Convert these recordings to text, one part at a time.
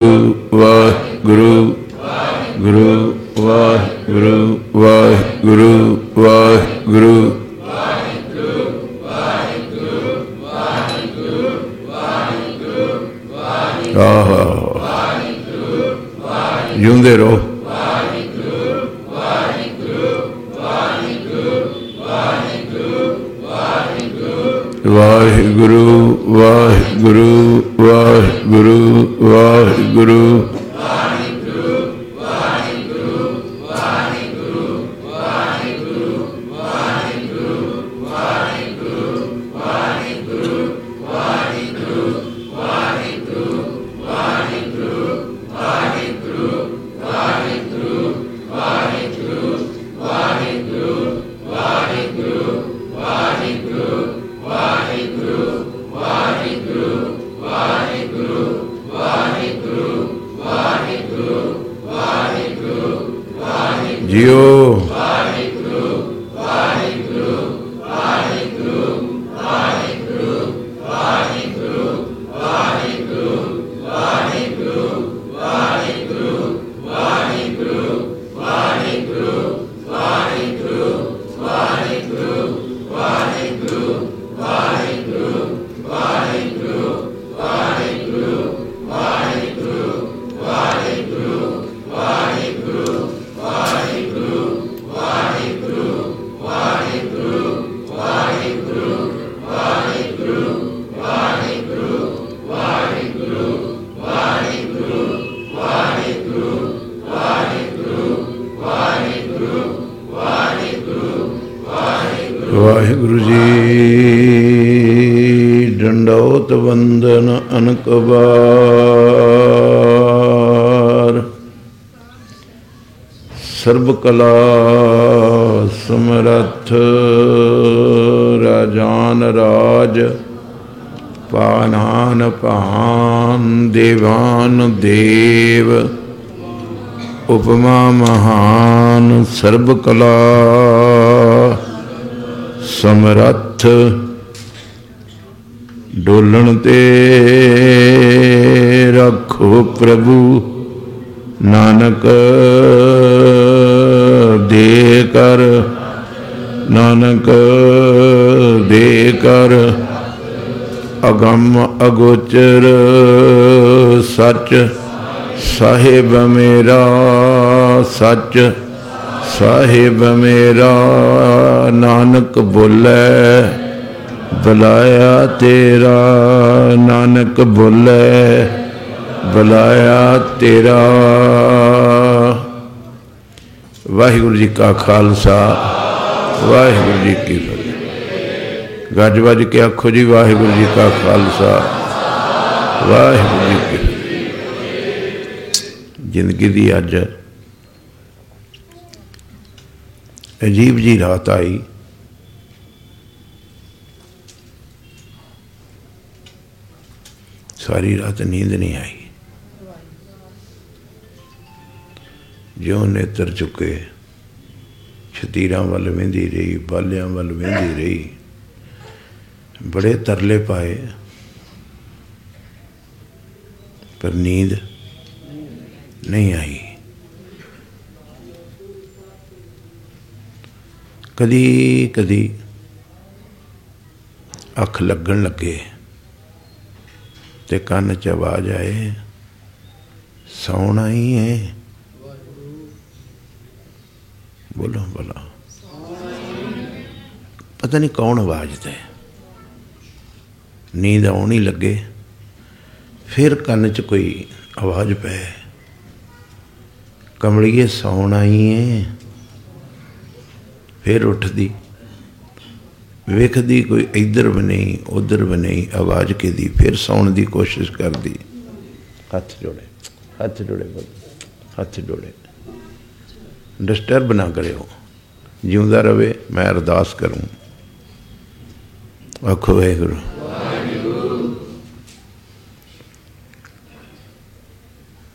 ਵਾਹਿਗੁਰੂ ਗੁਰੂ ਵਾਹਿਗੁਰੂ ਵਾਹਿਗੁਰੂ ਵਾਹਿਗੁਰੂ ਆਹਾ ਜਿਉਂਦੇ ਰਹੋ ਡੰਡੋਤ ਵੰਦਨ ਅਨਕ ਬਾਰ ਸਰਬ ਕਲਾ ਸਮਰੱਥ ਰਾਜਾਨ ਰਾਜ, ਪਾਨਾਨ ਪਾਨ ਦੇਵਾਨ ਦੇਵ। ਉਪਮਾ ਮਹਾਨ ਸਰਬ ਕਲਾ ਸਮਰੱਥ ਡੋਲਣ ਤੇ ਰੱਖੋ ਪ੍ਰਭੂ। ਨਾਨਕ ਦੇ ਕਰ, ਨਾਨਕ ਦੇ ਕਰ। ਅਗੰਮ ਅਗੋਚਰ ਸੱਚ, ਸਾਹਿਬ ਮੇਰਾ ਸੱਚ, ਸਾਹਿਬ ਮੇਰਾ। ਨਾਨਕ ਬੋਲੇ ਬੁਲਾਇਆ ਤੇਰਾ ਨਾਨਕ ਬੋਲੇ, ਬੁਲਾਇਆ ਤੇਰਾ। ਵਾਹਿਗੁਰੂ ਜੀ ਕਾ ਖਾਲਸਾ, ਵਾਹਿਗੁਰੂ ਜੀ ਕੀ ਫਤਿਹ। ਗੱਜ ਵੱਜ ਕੇ ਆਖੋ ਜੀ, ਵਾਹਿਗੁਰੂ ਜੀ ਕਾ ਖਾਲਸਾ, ਵਾਹਿਗੁਰੂ ਜੀ ਕੀ ਫਤਿਹ। ਜ਼ਿੰਦਗੀ ਦੀ ਅੱਜ ਅਜੀਬ ਜੀ ਰਾਤ ਆਈ। ਸਾਰੀ ਰਾਤ ਨੀਂਦ ਨਹੀਂ ਆਈ। ਜਿਉਂ ਨੇਤਰ ਚੁੱਕੇ, ਛਤੀਰਾਂ ਵੱਲ ਵੇਂਦੀ ਰਹੀ, ਬਾਲਿਆਂ ਵੱਲ ਵੇਂਦੀ ਰਹੀ, ਬੜੇ ਤਰਲੇ ਪਾਏ, ਪਰ ਨੀਂਦ ਨਹੀਂ ਆਈ। ਕਦੀ ਕਦੀ ਅੱਖ ਲੱਗਣ ਲੱਗੇ। ਤੇ ਕੰਨ 'ਚ ਆਵਾਜ਼ ਆਏ, ਸੌਣਾ ਹੀ ਹੈ ਬੋਲੋ ਬੋਲੋ। ਪਤਾ ਨਹੀਂ ਕੌਣ ਆਵਾਜ਼ ਤੇ ਨੀਂਦ ਆਉਣੀ ਲੱਗੇ। ਫਿਰ ਕੰਨ 'ਚ ਕੋਈ ਆਵਾਜ਼ ਪਏ। ਕਮਲੀਏ, ਸੌਣਾ ਹੀ ਹੈ ਫਿਰ ਉੱਠਦੀ। ਵੇਖਦੀ ਕੋਈ ਇੱਧਰ ਵੀ ਨਹੀਂ, ਉੱਧਰ ਵੀ ਨਹੀਂ, ਆਵਾਜ਼ ਕਿਦੀ, ਫਿਰ ਸੌਣ ਦੀ ਕੋਸ਼ਿਸ਼ ਕਰਦੀ। ਹੱਥ ਜੋੜੇ ਹੱਥ ਜੋੜੇ ਬੋਲ, ਹੱਥ ਜੋੜੇ। ਡਿਸਟਰਬ ਨਾ ਕਰਿਓ, ਜਿਉਂਦਾ ਰਵੇ, ਮੈਂ ਅਰਦਾਸ ਕਰੂੰ। ਆਖੋ, ਵਾਹਿਗੁਰੂ।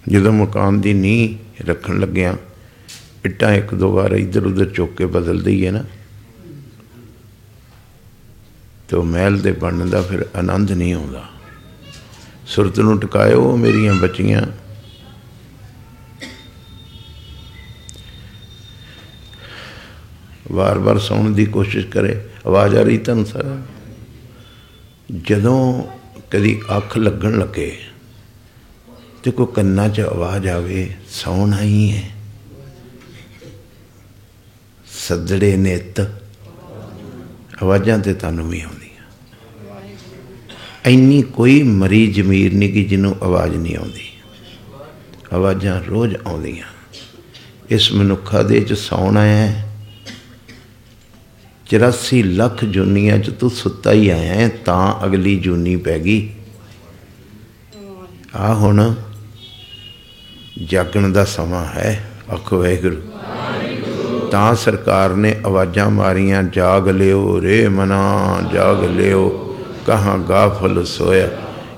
ਜਦੋਂ ਮਕਾਨ ਦੀ ਨੀਂਹ ਰੱਖਣ ਲੱਗਿਆ, ਇੱਟਾਂ ਇੱਕ ਦੋ ਵਾਰ ਇੱਧਰ ਉੱਧਰ ਚੁੱਕ ਕੇ ਬਦਲ ਦਈਏ ਨਾ ਤੋ ਮਹਿਲ ਦੇ ਬਣਨ ਦਾ ਫਿਰ ਆਨੰਦ ਨਹੀਂ ਆਉਂਦਾ। ਸੁਰਤ ਨੂੰ ਟਿਕਾਇਓ ਮੇਰੀਆਂ ਬੱਚੀਆਂ। ਵਾਰ-ਵਾਰ ਸੌਣ ਦੀ ਕੋਸ਼ਿਸ਼ ਕਰੇ। ਆਵਾਜ਼ ਆ ਰਹੀ ਤੁਹਾਨੂੰ ਸਰ। ਜਦੋਂ ਕਦੀ ਅੱਖ ਲੱਗਣ ਲੱਗੇ ਤੇ ਕੋ ਕੰਨਾਂ 'ਚ ਆਵਾਜ਼ ਆਵੇ, ਸੌਣਾ ਹੀ ਹੈ ਸੱਜੜੇ ਨੇ ਤ ਆਵਾਜ਼ਾਂ ਤੇ ਤੁਹਾਨੂੰ ਵੀ ਆਉਂਦੀ। ਇੰਨੀ ਕੋਈ ਮਰੀ ਜ਼ਮੀਰ ਨਹੀਂ ਕਿ ਜਿਹਨੂੰ ਆਵਾਜ਼ ਨਹੀਂ ਆਉਂਦੀ। ਆਵਾਜ਼ਾਂ ਰੋਜ਼ ਆਉਂਦੀਆਂ। ਇਸ ਮਨੁੱਖਾ ਦੇ ਚ ਸੌਣਾ ਹੈ। 84 ਲੱਖ ਜੁਨੀਆਂ ਚ ਤੂੰ ਸੁੱਤਾ ਹੀ ਆਇਆ ਹੈ, ਤਾਂ ਅਗਲੀ ਜੁਨੀ ਪੈ ਗਈ। ਆ ਹੁਣ ਜਾਗਣ ਦਾ ਸਮਾਂ ਹੈ, ਆਖੋ ਵਾਹਿਗੁਰੂ। ਤਾਂ ਸਰਕਾਰ ਨੇ ਆਵਾਜ਼ਾਂ ਮਾਰੀਆਂ, ਜਾਗ ਲਿਓ ਰੇ ਮਨਾ, ਜਾਗ ਲਿਓ। ਕਹਾਂ ਗਾਫਲ ਸੋਇਆ।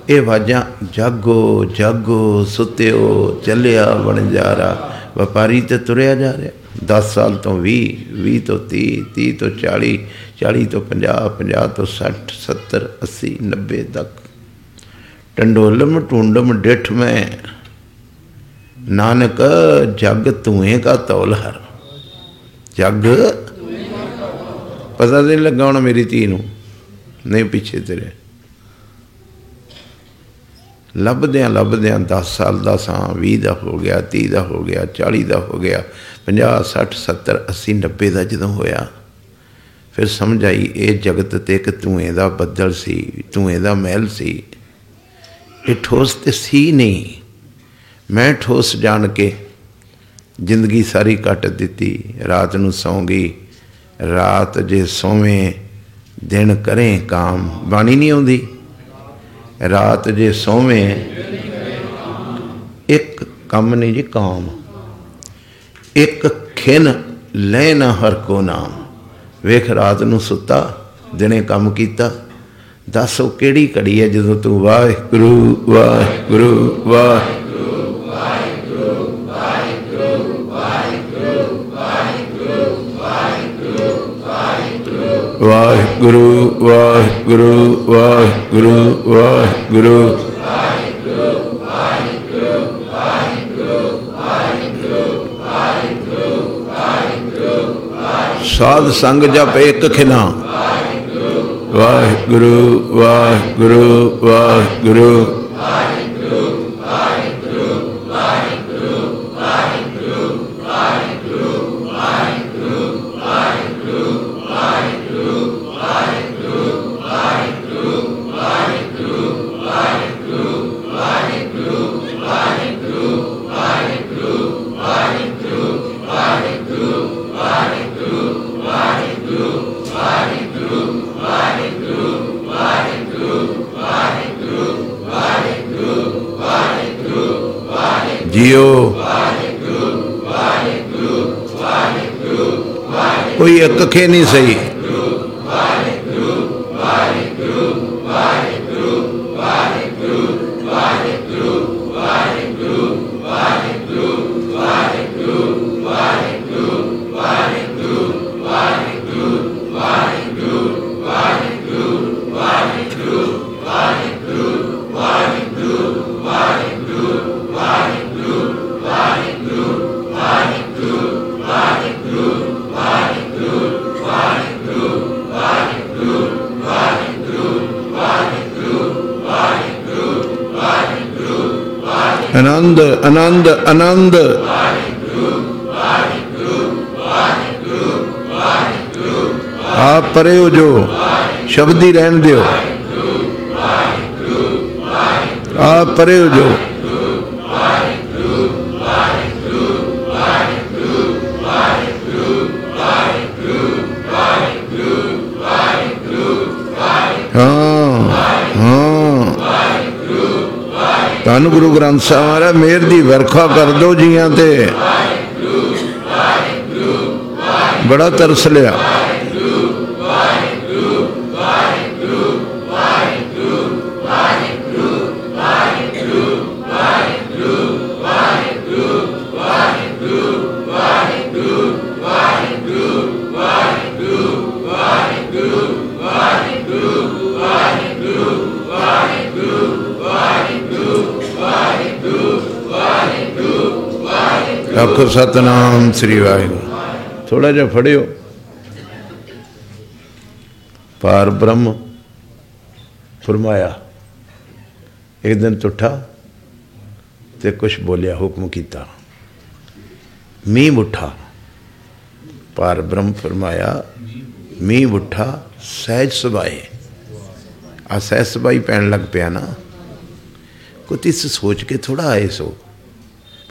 ਇਹ ਆਵਾਜ਼ਾਂ, ਜਾਗੋ ਜਾਗੋ, ਸੁੱਤਿਓ, ਚੱਲਿਆ ਬਣਜਾਰਾ ਵਪਾਰੀ ਤੇ ਤੁਰਿਆ ਜਾ ਰਿਹਾ। 10 ਸਾਲ ਤੋਂ 20 20 ਤੋਂ 30 30 ਤੋਂ 40 40 ਤੋਂ 50 50 ਤੋਂ 60 70 80 90 ਤੱਕ। ਟੰਡੋਲਮ, ਟੁੰਡਮ, ਡਿਠ ਮੈਂ। ਨਾਨਕ, ਜਗ ਤੂਏ ਕਾ ਤੌਲ ਹਰ। ਜਗ? ਪਤਾ ਨਹੀਂ ਲੱਗਾ ਹੁਣ ਮੇਰੀ ਧੀ ਨੂੰ। ਨਹੀਂ ਪਿੱਛੇ ਤੇਰੇ ਲੱਭਦਿਆਂ ਲੱਭਦਿਆਂ 10 ਸਾਲ ਦਾ ਸਾਂ 20 ਦਾ ਹੋ ਗਿਆ 30 ਦਾ ਹੋ ਗਿਆ 40 ਦਾ ਹੋ ਗਿਆ 50 60 70 80 90 ਦਾ ਜਦੋਂ ਹੋਇਆ, ਫਿਰ ਸਮਝ ਆਈ ਇਹ ਜਗਤ ਤੇ ਇੱਕ ਧੂਏ ਦਾ ਬੱਦਲ ਸੀ, ਧੂਏ ਦਾ ਮਹਿਲ ਸੀ। ਇਹ ਠੋਸ ਤੇ ਸੀ ਨਹੀਂ। ਮੈਂ ਠੋਸ ਜਾਣ ਕੇ ਜ਼ਿੰਦਗੀ ਸਾਰੀ ਕੱਟ ਦਿੱਤੀ। ਰਾਤ ਨੂੰ ਸੌਂ ਗਈ। ਰਾਤ ਜੇ ਸੋਵੇਂ ਦਿਨ ਕਰੇ ਕਾਮ, ਬਾਣੀ ਨਹੀਂ ਆਉਂਦੀ। ਰਾਤ ਜੇ ਸੋਵੇਂ, ਇੱਕ ਕੰਮ ਨਹੀਂ ਜੀ ਕਾਮ। ਇੱਕ ਖਿਨ ਲੈ ਨਾ ਹਰ ਕੋ ਨਾਮ। ਵੇਖ, ਰਾਤ ਨੂੰ ਸੁੱਤਾ, ਦਿਨੇ ਕੰਮ ਕੀਤਾ। ਦੱਸ ਉਹ ਕਿਹੜੀ ਘੜੀ ਹੈ ਜਦੋਂ ਤੂੰ ਵਾਹਿਗੁਰੂ ਵਾਹਿਗੁਰੂ ਵਾਹਿਗੁਰੂ। ਵਾਹਿਗੁਰੂ ਵਾਹਿਗੁਰੂ ਵਾਹਿਗੁਰੂ ਵਾਹਿਗੁਰੂ। ਸਾਧ ਸੰਗ ਜਪ ਇੱਕ ਖਿਨਾ। ਵਾਹਿਗੁਰੂ ਵਾਹਿਗੁਰੂ ਵਾਹਿਗੁਰੂ। ယောကိုယ့်ရဲ့ကခဲနေစိတ် ਆਨੰਦ ਆਨੰਦ। ਆਪ ਪਰੇ ਹੋ ਜੋ। ਸ਼ਬਦੀ ਰਹਿਣ ਦਿਓ। ਆ ਪਰੇ ਹੋ ਜੋ। ਧੰਨ ਗੁਰੂ ਗ੍ਰੰਥ ਸਾਹਿਬ ਮਹਾਰਾਜ ਮੇਰ ਦੀ ਵਰਖਾ ਕਰ ਦੋ ਜੀਆਂ ਤੇ। ਬੜਾ ਤਰਸ ਲਿਆ। ਆਖੋ ਸਤਨਾਮ ਸ੍ਰੀ ਵਾਹਿਗੁਰੂ। ਥੋੜਾ ਜਿਹਾ ਫੜਿਓ। ਪਾਰ ਬ੍ਰਹਮ ਫਰਮਾਇਆ। ਇੱਕ ਦਿਨ ਟੁੱਟਾ ਤੇ ਕੁਛ ਬੋਲਿਆ, ਹੁਕਮ ਕੀਤਾ। ਮੀਂਹ ਉੱਠਾ ਪਾਰ ਬ੍ਰਹਮ ਫਰਮਾਇਆ, ਮੀਂਹ ਉੱਠਾ ਸਹਿਜ ਸੁਭਾਏ ਆ ਸਹਿਜ ਸੁਭਾਈ ਪੈਣ ਲੱਗ ਪਿਆ ਨਾ। ਕੁਝ ਇਸ ਸੋਚ ਕੇ ਥੋੜਾ ਆਏ ਸੋ।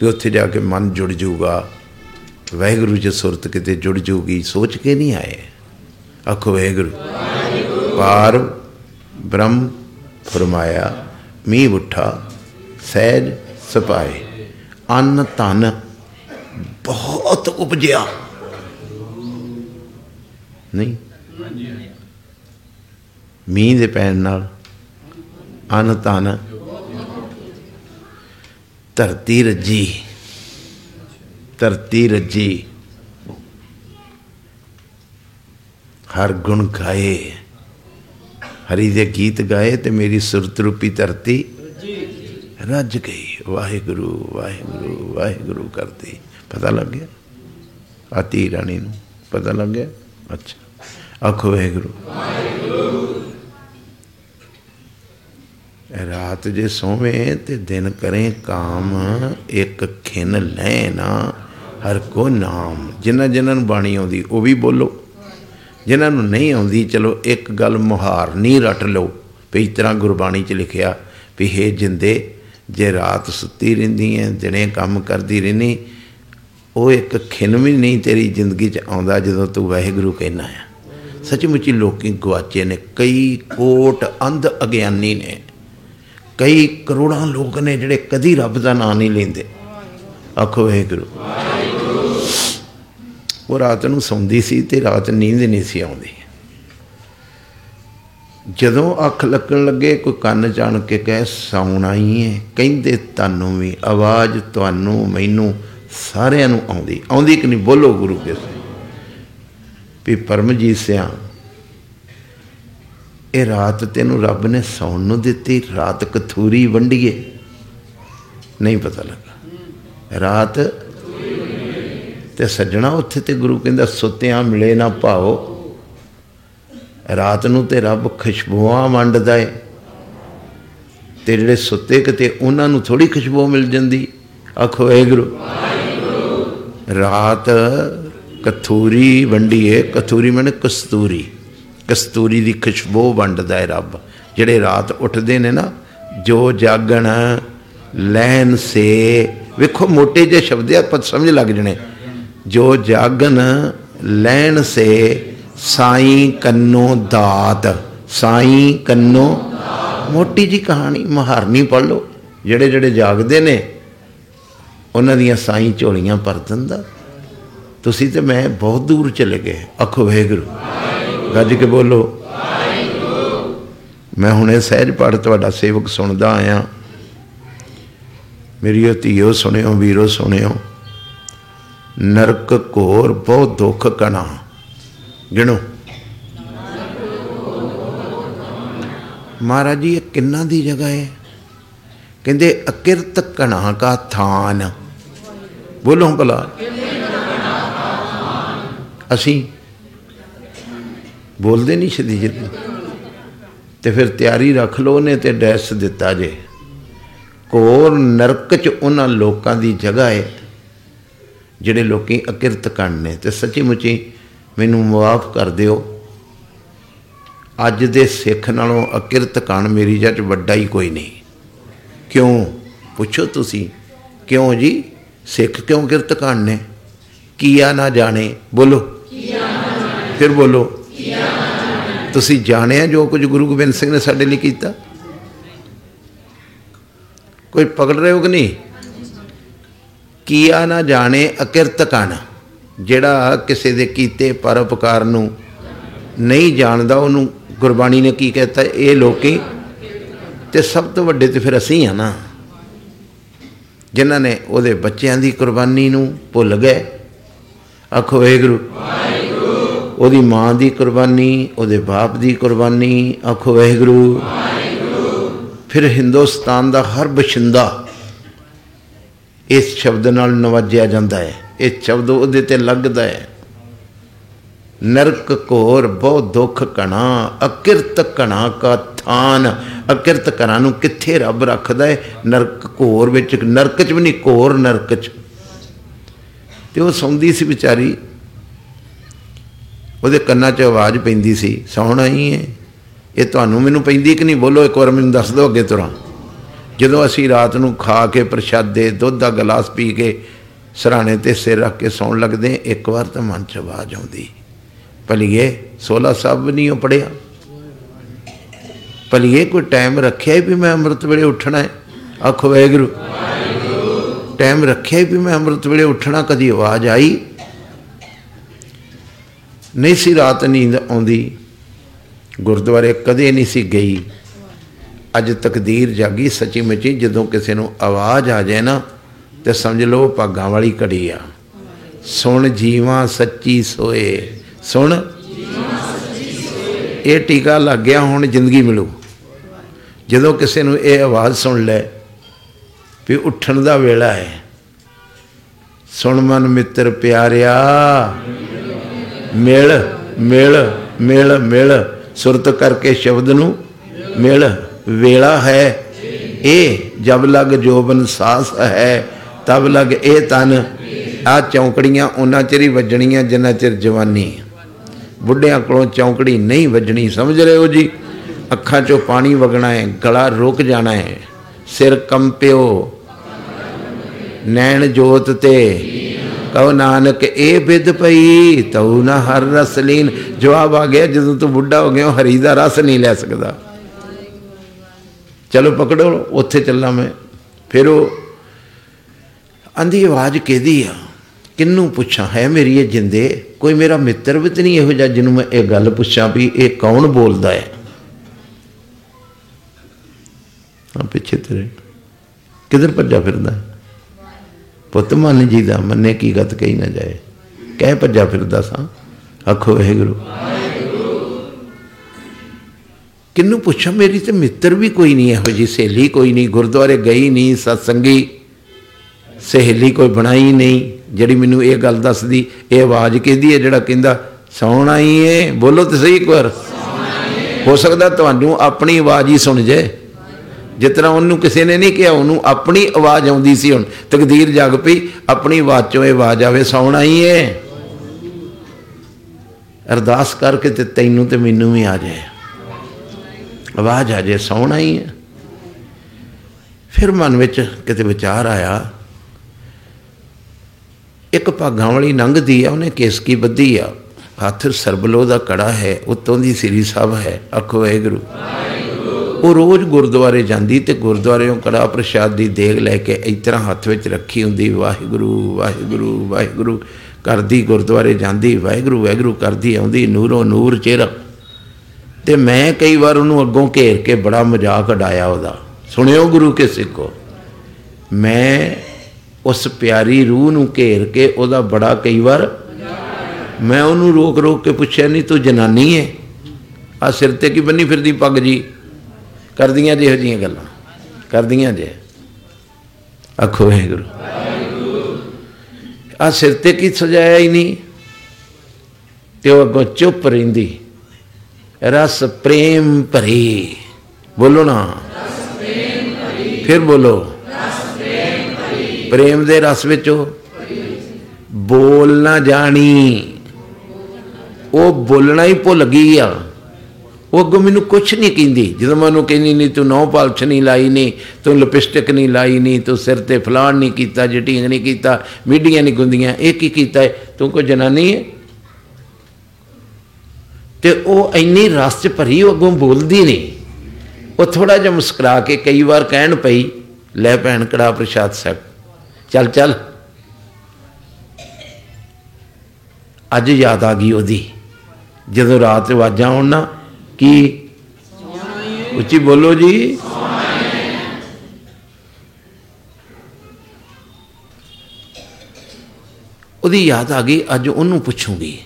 ਵੀ ਉੱਥੇ ਜਾ ਕੇ ਮਨ ਜੁੜ ਜਾਊਗਾ। ਵਾਹਿਗੁਰੂ ਜੀ ਸੁਰਤ ਕਿਤੇ ਜੁੜ ਜਾਊਗੀ, ਸੋਚ ਕੇ ਨਹੀਂ ਆਏ। ਆਖੋ ਵਾਹਿਗੁਰੂ, ਪਾਰ ਬ੍ਰਹਮ ਫਰਮਾਇਆ, ਮੀਂਹ ਉੱਠਾ, ਸਹਿਜ ਸਪਾਏ। ਅੰਨ ਧਨ ਬਹੁਤ ਉਪਜਿਆ। ਨਹੀਂ? ਮੀਂਹ ਦੇ ਪੈਣ ਨਾਲ ਅੰਨ ਧਨ ਧਰਤੀ ਰੱਜੀ। ਧਰਤੀ ਰੱਜੀ। ਹਰ ਗੁਣ ਗਾਏ। ਹਰੀ ਦੇ ਗੀਤ ਗਾਏ ਤੇ ਮੇਰੀ ਸੁਰਤ ਰੂਪੀ ਧਰਤੀ ਰੱਜ ਗਈ। ਵਾਹਿਗੁਰੂ ਵਾਹਿਗੁਰੂ ਵਾਹਿਗੁਰੂ ਕਰਦੀ। ਪਤਾ ਲੱਗ ਗਿਆ? ਆਤੀ ਰਾਣੀ ਨੂੰ ਪਤਾ ਲੱਗ ਗਿਆ? ਅੱਛਾ। ਆਖੋ ਵਾਹਿਗੁਰੂ। ਰਾਤ ਜੇ ਸੋਵੇਂ ਤੇ ਦਿਨ ਕਰੇ ਕਾਮ, ਇੱਕ ਖਿਨ ਲੈ ਨਾ, ਹਰ ਕੋ ਨਾਮ। ਜਿਨ੍ਹਾਂ ਜਿਨ੍ਹਾਂ ਨੂੰ ਬਾਣੀ ਆਉਂਦੀ, ਉਹ ਵੀ ਬੋਲੋ। ਜਿਨ੍ਹਾਂ ਨੂੰ ਨਹੀਂ ਆਉਂਦੀ, ਚਲੋ ਇੱਕ ਗੱਲ ਮੁਹਾਰ ਨਹੀਂ ਰਟ ਲਓ। ਵੀ ਇਸ ਤਰ੍ਹਾਂ ਗੁਰਬਾਣੀ 'ਚ ਲਿਖਿਆ, ਵੀ ਹੇ ਜਿੰਦੇ, ਜੇ ਰਾਤ ਸੁੱਤੀ ਰਹਿੰਦੀ ਹੈ ਦਿਨੇ ਕੰਮ ਕਰਦੀ ਰਹਿਨੀ ਉਹ ਇੱਕ ਖਿਨ ਵੀ ਨਹੀਂ ਤੇਰੀ ਜ਼ਿੰਦਗੀ 'ਚ ਆਉਂਦਾ ਜਦੋਂ ਤੂੰ ਵਾਹਿਗੁਰੂ ਕਹਿਣਾ ਆ। ਸੱਚਮੁੱਚੀ ਲੋਕੀ ਗਵਾਚੇ ਨੇ, ਕਈ ਕੋਟ ਅੰਧ ਅਗਿਆਨੀ ਨੇ। ਕਈ ਕਰੋੜਾਂ ਲੋਕ ਨੇ ਜਿਹੜੇ ਕਦੀ ਰੱਬ ਦਾ ਨਾਮ ਨਹੀਂ ਲੈਂਦੇ। ਆਖੋ, ਵਾਹਿਗੁਰੂ। ਉਹ ਰਾਤ ਨੂੰ ਸੌਂਦੀ ਸੀ ਤੇ ਰਾਤ ਨੀਂਦ ਨਹੀਂ ਸੀ ਆਉਂਦੀ। ਜਦੋਂ ਅੱਖ ਲੱਗਣ ਲੱਗੇ, ਕੋਈ ਕੰਨ ਜਾਣ ਕੇ ਕਹੇ, ਸੌਣਾ ਹੀ ਹੈ ਕਹਿੰਦੇ, ਤੁਹਾਨੂੰ ਵੀ ਆਵਾਜ਼ ਤੁਹਾਨੂੰ, ਮੈਨੂੰ ਸਾਰਿਆਂ ਨੂੰ ਆਉਂਦੀ। ਆਉਂਦੀ ਕਿ ਨਹੀਂ? ਬੋਲੋ ਗੁਰੂ ਕੇ ਵੀ ਪਰਮਜੀਤ ਸਿਆ ਇਹ ਰਾਤ ਤੈਨੂੰ ਰੱਬ ਨੇ ਸੌਣ ਨੂੰ ਦਿੱਤੀ, ਰਾਤ ਕਥੂਰੀ ਵੰਡੀਏ। ਨਹੀਂ ਪਤਾ ਲੱਗਾ। ਰਾਤ ਤੇ ਸੱਜਣਾ ਉੱਥੇ ਤੇ ਗੁਰੂ ਕਹਿੰਦਾ, ਸੁੱਤਿਆਂ ਮਿਲੇ ਨਾ ਭਾਓ। ਰਾਤ ਨੂੰ ਤੇ ਰੱਬ ਖੁਸ਼ਬੂਆਂ ਵੰਡਦਾ ਏ। ਤੇ ਜਿਹੜੇ ਸੁੱਤੇ ਕਿਤੇ ਉਹਨਾਂ ਨੂੰ ਥੋੜੀ ਖੁਸ਼ਬੂ ਮਿਲ ਜਾਂਦੀ। ਆਖੋ, ਵਾਹਿਗੁਰੂ। ਰਾਤ ਕਥੂਰੀ ਵੰਡੀਏ, ਕਥੂਰੀ ਮਨ ਕਸਤੂਰੀ। ਕਸਤੂਰੀ ਦੀ ਖੁਸ਼ਬੂ ਵੰਡਦਾ ਹੈ ਰੱਬ। ਜਿਹੜੇ ਰਾਤ ਉੱਠਦੇ ਨੇ ਨਾ, ਜੋ ਜਾਗਣ, ਲੈਣ ਸੇ, ਵੇਖੋ ਮੋٹے ਜੇ ਸ਼ਬਦ ਆ, ਪਰ ਸਮਝ ਲੱਗ ਜਣੇ। ਜੋ ਜਾਗਣ, ਲੈਣ ਸੇ, ਸਾਈ ਕੰਨੋ ਦਾਤ। ਸਾਈ ਕੰਨੋ ਮੋਟੀ ਜੀ ਕਹਾਣੀ, ਮਹਾਰਨੀ ਪੜ ਲਓ। ਜਿਹੜੇ ਜਿਹੜੇ ਜਾਗਦੇ ਨੇ, ਉਹਨਾਂ ਦੀਆਂ ਸਾਈ ਝੋਲੀਆਂ ਭਰ ਦਿੰਦਾ। ਤੁਸੀਂ ਤੇ ਮੈਂ ਬਹੁਤ ਦੂਰ ਚਲੇ ਗਏ। ਆਖੋ, ਵਾਹਿਗੁਰੂ। ਗੱਜ ਕੇ ਬੋਲੋ। ਮੈਂ ਹੁਣੇ ਸਹਿਜ ਪੜ ਤੁਹਾਡਾ ਸੇਵਕ ਸੁਣਦਾ ਆਇਆ। ਮੇਰੀ ਧੀਓ ਸੁਣਿਓ, ਵੀਰੋ ਸੁਣਿਓ। ਨਰਕ ਘੋਰ ਬਹੁਤ ਦੁੱਖ ਕਣਾ ਗਿਣੋ। ਮਹਾਰਾਜ ਜੀ, ਇਹ ਕਿੰਨਾ ਦੀ ਜਗ੍ਹਾ ਹੈ ਕਹਿੰਦੇ, ਅਕਿਰਤ ਕਣਾ ਕਾ ਥਾਨ। ਬੋਲੋ ਭਲਾ। ਅਸੀਂ ਬੋਲਦੇ ਨਹੀਂ ਛੇਤੀ ਛੇਤੀ। ਤੇ ਫਿਰ ਤਿਆਰੀ ਰੱਖ ਲਓ ਨੇ ਤੇ ਡੈਸ ਦਿੱਤਾ ਜੇ। ਕੋਰ ਨਰਕ ਚ ਉਹਨਾਂ ਲੋਕਾਂ ਦੀ ਜਗ੍ਹਾ ਹੈ ਜਿਹੜੇ ਲੋਕੀ ਅਕਿਰਤ ਕਰਨੇ ਤੇ ਸੱਚੀ ਮੁੱਚੀ ਮੈਨੂੰ ਮਾਫ ਕਰ ਦਿਓ। ਅੱਜ ਦੇ ਸਿੱਖ ਨਾਲੋਂ ਅਕਿਰਤ ਕਣ ਮੇਰੀ ਜੱਜ ਵੱਡਾ ਹੀ ਕੋਈ ਨਹੀਂ। ਕਿਉਂ? ਪੁੱਛੋ ਤੁਸੀਂ ਕਿਉਂ ਜੀ? ਸਿੱਖ ਕਿਉਂ ਕਿਰਤ ਕਰਨੇ ਕੀਆ ਨਾ ਜਾਣੇ ਬੋਲੋ। ਕੀਆ ਨਾ ਜਾਣੇ। ਫਿਰ ਬੋਲੋ। ਨਾ ਤੁਸੀਂ ਜਾਣਿਆ ਜੋ ਕੁਝ ਗੁਰੂ ਗੋਬਿੰਦ ਸਿੰਘ ਨੇ ਸਾਡੇ ਲਈ ਕੀਤਾ? ਕੋਈ ਪਕੜ ਰਹੇ ਹੋ ਕਿ ਨਹੀਂ? ਕੀਆ ਨਾ ਜਾਣੇ ਅਕਿਰਤ ਕਣ, ਜਿਹੜਾ ਕਿਸੇ ਦੇ ਕੀਤੇ ਪਰਉਪਕਾਰ ਨੂੰ ਨਹੀਂ ਜਾਣਦਾ, ਉਹਨੂੰ ਗੁਰਬਾਣੀ ਨੇ ਕੀ ਕਹਿਤਾ? ਇਹ ਲੋਕੀ ਤੇ ਸਭ ਤੋਂ ਵੱਡੇ ਤੇ ਫਿਰ ਅਸੀਂ ਆ ਨਾ। ਜਿਨ੍ਹਾਂ ਨੇ ਉਹਦੇ ਬੱਚਿਆਂ ਦੀ ਕੁਰਬਾਨੀ ਨੂੰ ਭੁੱਲ ਗਏ। ਆਖੋ, ਵਾਹਿਗੁਰੂ। ਉਹਦੀ ਮਾਂ ਦੀ ਕੁਰਬਾਨੀ, ਉਹਦੇ ਬਾਪ ਦੀ ਕੁਰਬਾਨੀ, ਆਖੋ ਵਾਹਿਗੁਰੂ। ਫਿਰ ਹਿੰਦੁਸਤਾਨ ਦਾ ਹਰ ਬਸ਼ਿੰਦਾ ਇਸ ਸ਼ਬਦ ਨਾਲ ਨਵਾਜਿਆ ਜਾਂਦਾ ਹੈ। ਇਹ ਸ਼ਬਦ ਉਹਦੇ ਤੇ ਲੱਗਦਾ ਹੈ। ਨਰਕ ਘੋਰ ਬਹੁ ਦੁੱਖ ਕਣਾ ਅਕਿਰਤ ਕਣਾ ਕਾ ਥਾਨ। ਅਕਿਰਤ ਕਣਾ ਨੂੰ ਕਿੱਥੇ ਰੱਬ ਰੱਖਦਾ ਹੈ? ਨਰਕ ਘੋਰ ਵਿੱਚ, ਨਰਕ ਚ ਵੀ ਨਹੀਂ, ਘੋਰ ਨਰਕ ਚ। ਤੇ ਉਹ ਸੌਂਦੀ ਸੀ ਵਿਚਾਰੀ। ਉਹਦੇ ਕੰਨਾਂ 'ਚ ਆਵਾਜ਼ ਪੈਂਦੀ ਸੀ, ਸੌਣਾ ਹੀ ਹੈ। ਇਹ ਤੁਹਾਨੂੰ ਮੈਨੂੰ ਪੈਂਦੀ ਕਿ ਨਹੀਂ? ਬੋਲੋ, ਇੱਕ ਵਾਰ ਮੈਨੂੰ ਦੱਸ ਦਿਓ ਅੱਗੇ ਤੁਰਾਂ। ਜਦੋਂ ਅਸੀਂ ਰਾਤ ਨੂੰ ਖਾ ਕੇ ਪ੍ਰਸ਼ਾਦੇ, ਦੁੱਧ ਦਾ ਗਲਾਸ ਪੀ ਕੇ ਸਰਾਣੇ ਤੇ ਸਿਰ ਰੱਖ ਕੇ ਸੌਣ ਲੱਗਦੇ ਇੱਕ ਵਾਰ ਤਾਂ ਮਨ 'ਚ ਆਵਾਜ਼ ਆਉਂਦੀ। ਭਲੀਏ 16 ਸਾਹਿਬ ਨਹੀਂ ਉਹ ਪੜਿਆ ਭਲੀਏ, ਕੋਈ ਟਾਈਮ ਰੱਖਿਆ ਵੀ ਮੈਂ ਅੰਮ੍ਰਿਤ ਵੇਲੇ ਉੱਠਣਾ ਹੈ? ਆਖੋ ਵੈਗਰੂ ਟਾਈਮ ਰੱਖਿਆ ਵੀ ਮੈਂ ਅੰਮ੍ਰਿਤ ਵੇਲੇ ਉੱਠਣਾ, ਕਦੀ ਆਵਾਜ਼ ਆਈ? ਨਹੀਂ ਸੀ ਰਾਤ ਨੀਂਦ ਆਉਂਦੀ। ਗੁਰਦੁਆਰੇ ਕਦੇ ਨਹੀਂ ਸੀ ਗਈ। ਅੱਜ ਤਕਦੀਰ ਜਾਗੀ ਸੱਚੀ ਮੁੱਚੀ ਜਦੋਂ ਕਿਸੇ ਨੂੰ ਆਵਾਜ਼ ਆ ਜਾਏ ਨਾ, ਤੇ ਸਮਝ ਲਓ ਭਾਗਾਂ ਵਾਲੀ ਘੜੀ ਆ। ਸੁਣ ਜੀਵਾਂ ਸੱਚੀ ਸੋਏ। ਸੁਣ। ਇਹ ਟੀਕਾ ਲੱਗ ਗਿਆ, ਹੁਣ ਜ਼ਿੰਦਗੀ ਮਿਲੂ। ਜਦੋਂ ਕਿਸੇ ਨੂੰ ਇਹ ਆਵਾਜ਼ ਸੁਣ ਲੈ ਵੀ ਉੱਠਣ ਦਾ ਵੇਲਾ ਹੈ। ਸੁਣ ਮਨ ਮਿੱਤਰ ਪਿਆਰਿਆ। ਮਿਲ ਮਿਲ ਮਿਲ ਮਿਲ। ਸੁਰਤ ਕਰਕੇ ਸ਼ਬਦ ਨੂੰ ਮਿਲ। ਵੇਲਾ ਹੈ ਇਹ ਜਬ ਲਗ ਜੋਬਨ ਸਾਸ ਹੈ। ਤਬ ਲਗ ਇਹ ਤਨ। ਆ ਚੌਂਕੜੀਆਂ ਉਹਨਾਂ ਚਿਰ ਹੀ ਵੱਜਣੀਆਂ ਜਿੰਨਾ ਚਿਰ ਜਵਾਨੀ। ਬੁੱਢਿਆਂ ਕੋਲੋਂ ਚੌਂਕੜੀ ਨਹੀਂ ਵੱਜਣੀ, ਸਮਝ ਰਹੇ ਹੋ ਜੀ? ਅੱਖਾਂ 'ਚੋਂ ਪਾਣੀ ਵਗਣਾ ਹੈ, ਗਲਾ ਰੁਕ ਜਾਣਾ ਹੈ। ਸਿਰ ਕੰਪਿਓ। ਨੈਣ ਜੋਤ ਤੇ ਕਹੋ ਨਾਨਕ, ਇਹ ਵਿਦ ਪਈ, ਤਉ ਨਾ ਹਰ ਰਸ ਲੀਨ। ਜਵਾਬ ਆ ਗਿਆ, ਜਦੋਂ ਤੂੰ ਬੁੱਢਾ ਹੋ ਗਿਆ ਹਰੀ ਦਾ ਰਸ ਨਹੀਂ ਲੈ ਸਕਦਾ। ਚਲੋ ਪਕੜੋ, ਉੱਥੇ ਚੱਲਾਂ ਮੈਂ। ਫਿਰ ਉਹ ਆਂਦੀ, ਆਵਾਜ਼ ਕਿਹਦੀ ਆ? ਕਿੰਨੂੰ ਪੁੱਛਾਂ? ਹੈ ਮੇਰੀ ਇਹ ਜਿੰਦੇ? ਕੋਈ ਮੇਰਾ ਮਿੱਤਰ ਵੀ ਤੇ ਨਹੀਂ ਇਹੋ ਜਿਹਾ ਜਿਹਨੂੰ ਮੈਂ ਇਹ ਗੱਲ ਪੁੱਛਾਂ ਵੀ ਇਹ ਕੌਣ ਬੋਲਦਾ ਹੈ? ਆ ਪਿੱਛੇ ਤੇਰੇ। ਕਿਧਰ ਭੱਜਾ ਫਿਰਦਾ? ਪੁੱਤ ਮੰਨ ਜੀ ਦਾ ਮੰਨੇ ਕੀ ਗਤ ਕਹੀ ਨਾ ਜਾਏ। ਕਹਿ ਭੱਜਾ ਫਿਰਦਾ ਸਾਂ। ਆਖੋ ਵਾਹਿਗੁਰੂ। ਕਿੰਨੂੰ ਪੁੱਛਾਂ, ਮੇਰੀ ਤੇ ਮਿੱਤਰ ਵੀ ਕੋਈ ਨਹੀਂ ਇਹੋ ਜੀ ਸਹੇਲੀ ਕੋਈ ਨਹੀਂ, ਗੁਰਦੁਆਰੇ ਗਈ ਨਹੀਂ, ਸਤਸੰਗੀ, ਸਹੇਲੀ ਕੋਈ ਬਣਾਈ ਨਹੀਂ। ਜਿਹੜੀ ਮੈਨੂੰ ਇਹ ਗੱਲ ਦੱਸਦੀ, ਇਹ ਆਵਾਜ਼ ਕਿਹਦੀ ਹੈ, ਜਿਹੜਾ ਕਹਿੰਦਾ, ਸੌਣ ਆਈ ਏ। ਬੋਲੋ ਤੇ ਸਹੀ ਇੱਕ ਵਾਰ। ਹੋ ਸਕਦਾ ਤੁਹਾਨੂੰ ਆਪਣੀ ਆਵਾਜ਼ ਹੀ ਸੁਣ ਜੇ ਜਿਤਨਾ ਉਹਨੂੰ ਕਿਸੇ ਨੇ ਨਹੀਂ ਕਿਹਾ, ਉਹਨੂੰ ਆਪਣੀ ਆਵਾਜ਼ ਆਉਂਦੀ ਸੀ ਹੁਣ। ਤਕਦੀਰ ਜਗ ਪਈ, ਆਪਣੀ ਆਵਾਜ਼ ਚੋਂ ਇਹ ਆਵਾਜ਼ ਆਵੇ, ਸੌਣ ਆਈ ਏ? ਅਰਦਾਸ ਕਰਕੇ ਤੇ ਤੈਨੂੰ ਤੇ ਮੈਨੂੰ ਵੀ ਆ ਜਾਏ। ਆਵਾਜ਼ ਆ ਜਾਏ, ਸੌਣ ਆਈ ਹੈ ਫਿਰ ਮਨ ਵਿੱਚ ਕਿਤੇ ਵਿਚਾਰ ਆਇਆ, ਇੱਕ ਭਾਗਾਂ ਵਾਲੀ ਲੰਘਦੀ ਆ, ਉਹਨੇ ਕੇਸਕੀ ਬੱਧੀ ਆ। ਹੱਥ ਸਰਬਲੋ ਦਾ ਕੜਾ ਹੈ, ਉਤੋਂ ਦੀ ਸ੍ਰੀ ਸਾਹਿਬ ਹੈ ਅਖੋ ਵਾਹਿਗੁਰੂ। ਉਹ ਰੋਜ਼ ਗੁਰਦੁਆਰੇ ਜਾਂਦੀ ਤੇ ਗੁਰਦੁਆਰਿਓਂ ਕੜਾ ਪ੍ਰਸ਼ਾਦ ਦੀ ਦੇਗ ਲੈ ਕੇ ਇਸ ਤਰ੍ਹਾਂ ਹੱਥ ਵਿੱਚ ਰੱਖੀ ਹੁੰਦੀ, ਵਾਹਿਗੁਰੂ ਵਾਹਿਗੁਰੂ ਵਾਹਿਗੁਰੂ, ਕਰਦੀ ਗੁਰਦੁਆਰੇ ਜਾਂਦੀ, ਵਾਹਿਗੁਰੂ ਵਾਹਿਗੁਰੂ ਕਰਦੀ ਆਉਂਦੀ, ਨੂਰੋ ਨੂਰ ਚਿਹਰਾ ਤੇ ਮੈਂ ਕਈ ਵਾਰ ਉਹਨੂੰ ਅੱਗੋਂ ਘੇਰ ਕੇ ਬੜਾ ਮਜ਼ਾਕ ਉਡਾਇਆ ਉਹਦਾ। ਸੁਣਿਓ ਗੁਰੂ ਕੇ ਸਿੱਖੋ। ਮੈਂ ਉਸ ਪਿਆਰੀ ਰੂਹ ਨੂੰ ਘੇਰ ਕੇ ਉਹਦਾ ਬੜਾ ਕਈ ਵਾਰ ਮੈਂ ਉਹਨੂੰ ਰੋਕ ਰੋਕ ਕੇ ਪੁੱਛਿਆ, ਨਹੀਂ, ਤੂੰ ਜਨਾਨੀ ਹੈ ਆ ਸਿਰ ਤੇ ਕੀ ਬੰਨੀ ਫਿਰਦੀ, ਪੱਗ ਜੀ। ਕਰਦੀਆਂ ਜਿਹੋ ਜੀਆਂ ਗੱਲਾਂ। ਕਰਦੀਆਂ ਜੇ। ਆਖੋ ਵਾਹਿਗੁਰੂ। ਆ ਸਿਰ ਤੇ ਕੀ ਸਜਾਇਆ ਹੀ ਨਹੀਂ। ਤੇ ਉਹ ਅੱਗੋਂ ਚੁੱਪ ਰਹਿੰਦੀ। ਰਸ ਪ੍ਰੇਮ ਭਰੀ। ਬੋਲੋ ਨਾ। ਫਿਰ ਬੋਲੋ। ਪ੍ਰੇਮ ਦੇ ਰਸ ਵਿੱਚ ਉਹ ਬੋਲ ਨਾ ਜਾਣੀ। ਉਹ ਬੋਲਣਾ ਹੀ ਭੁੱਲ ਗਈ ਆ। ਉਹ ਅੱਗੋਂ ਮੈਨੂੰ ਕੁਝ ਨਹੀਂ ਕਹਿੰਦੀ। ਜਦੋਂ ਮੈਨੂੰ ਕਹਿੰਦੀ, ਨਹੀਂ, ਤੂੰ ਨੌ ਪਾਲਛ ਨਹੀਂ ਲਾਈ ਨਹੀਂ ਤੂੰ ਲਿਪਸਟਿਕ ਨਹੀਂ ਲਾਈ ਨਹੀਂ ਤੂੰ ਸਿਰ ਤੇ ਫਲਾਣ ਨਹੀਂ ਕੀਤਾ, ਜਟਿੰਗ ਨਹੀਂ ਕੀਤਾ, ਮੀਡੀਆਂ ਨਹੀਂ ਗੁੰਦੀਆਂ, ਇਹ ਕੀ ਕੀਤਾ ਹੈ? ਤੂੰ ਕੋਈ ਜਨਾਨੀ ਹੈ? ਤੇ ਉਹ ਇੰਨੀ ਰਸ ਚ ਭਰੀ, ਉਹ ਅੱਗੋਂ ਬੋਲਦੀ ਨਹੀਂ। ਉਹ ਥੋੜਾ ਜਿਹਾ ਮੁਸਕਰਾ ਕੇ ਕਈ ਵਾਰ ਕਹਿਣ ਪਈ, ਲੈ ਭੈਣ, ਕੜਾ ਪ੍ਰਸ਼ਾਦ ਸਕ ਚੱਲ ਚੱਲ। ਅੱਜ ਯਾਦ ਆ ਗਈ ਉਹਦੀ। ਜਦੋਂ ਰਾਤ ਆਵਾਜ਼ਾਂ ਆਉਣ ਨਾ ਕੀ? ਉੱਚੀ ਬੋਲੋ ਜੀ। ਉਹਦੀ ਯਾਦ ਆ ਗਈ, ਅੱਜ ਉਹਨੂੰ ਪੁੱਛੂਗੀ,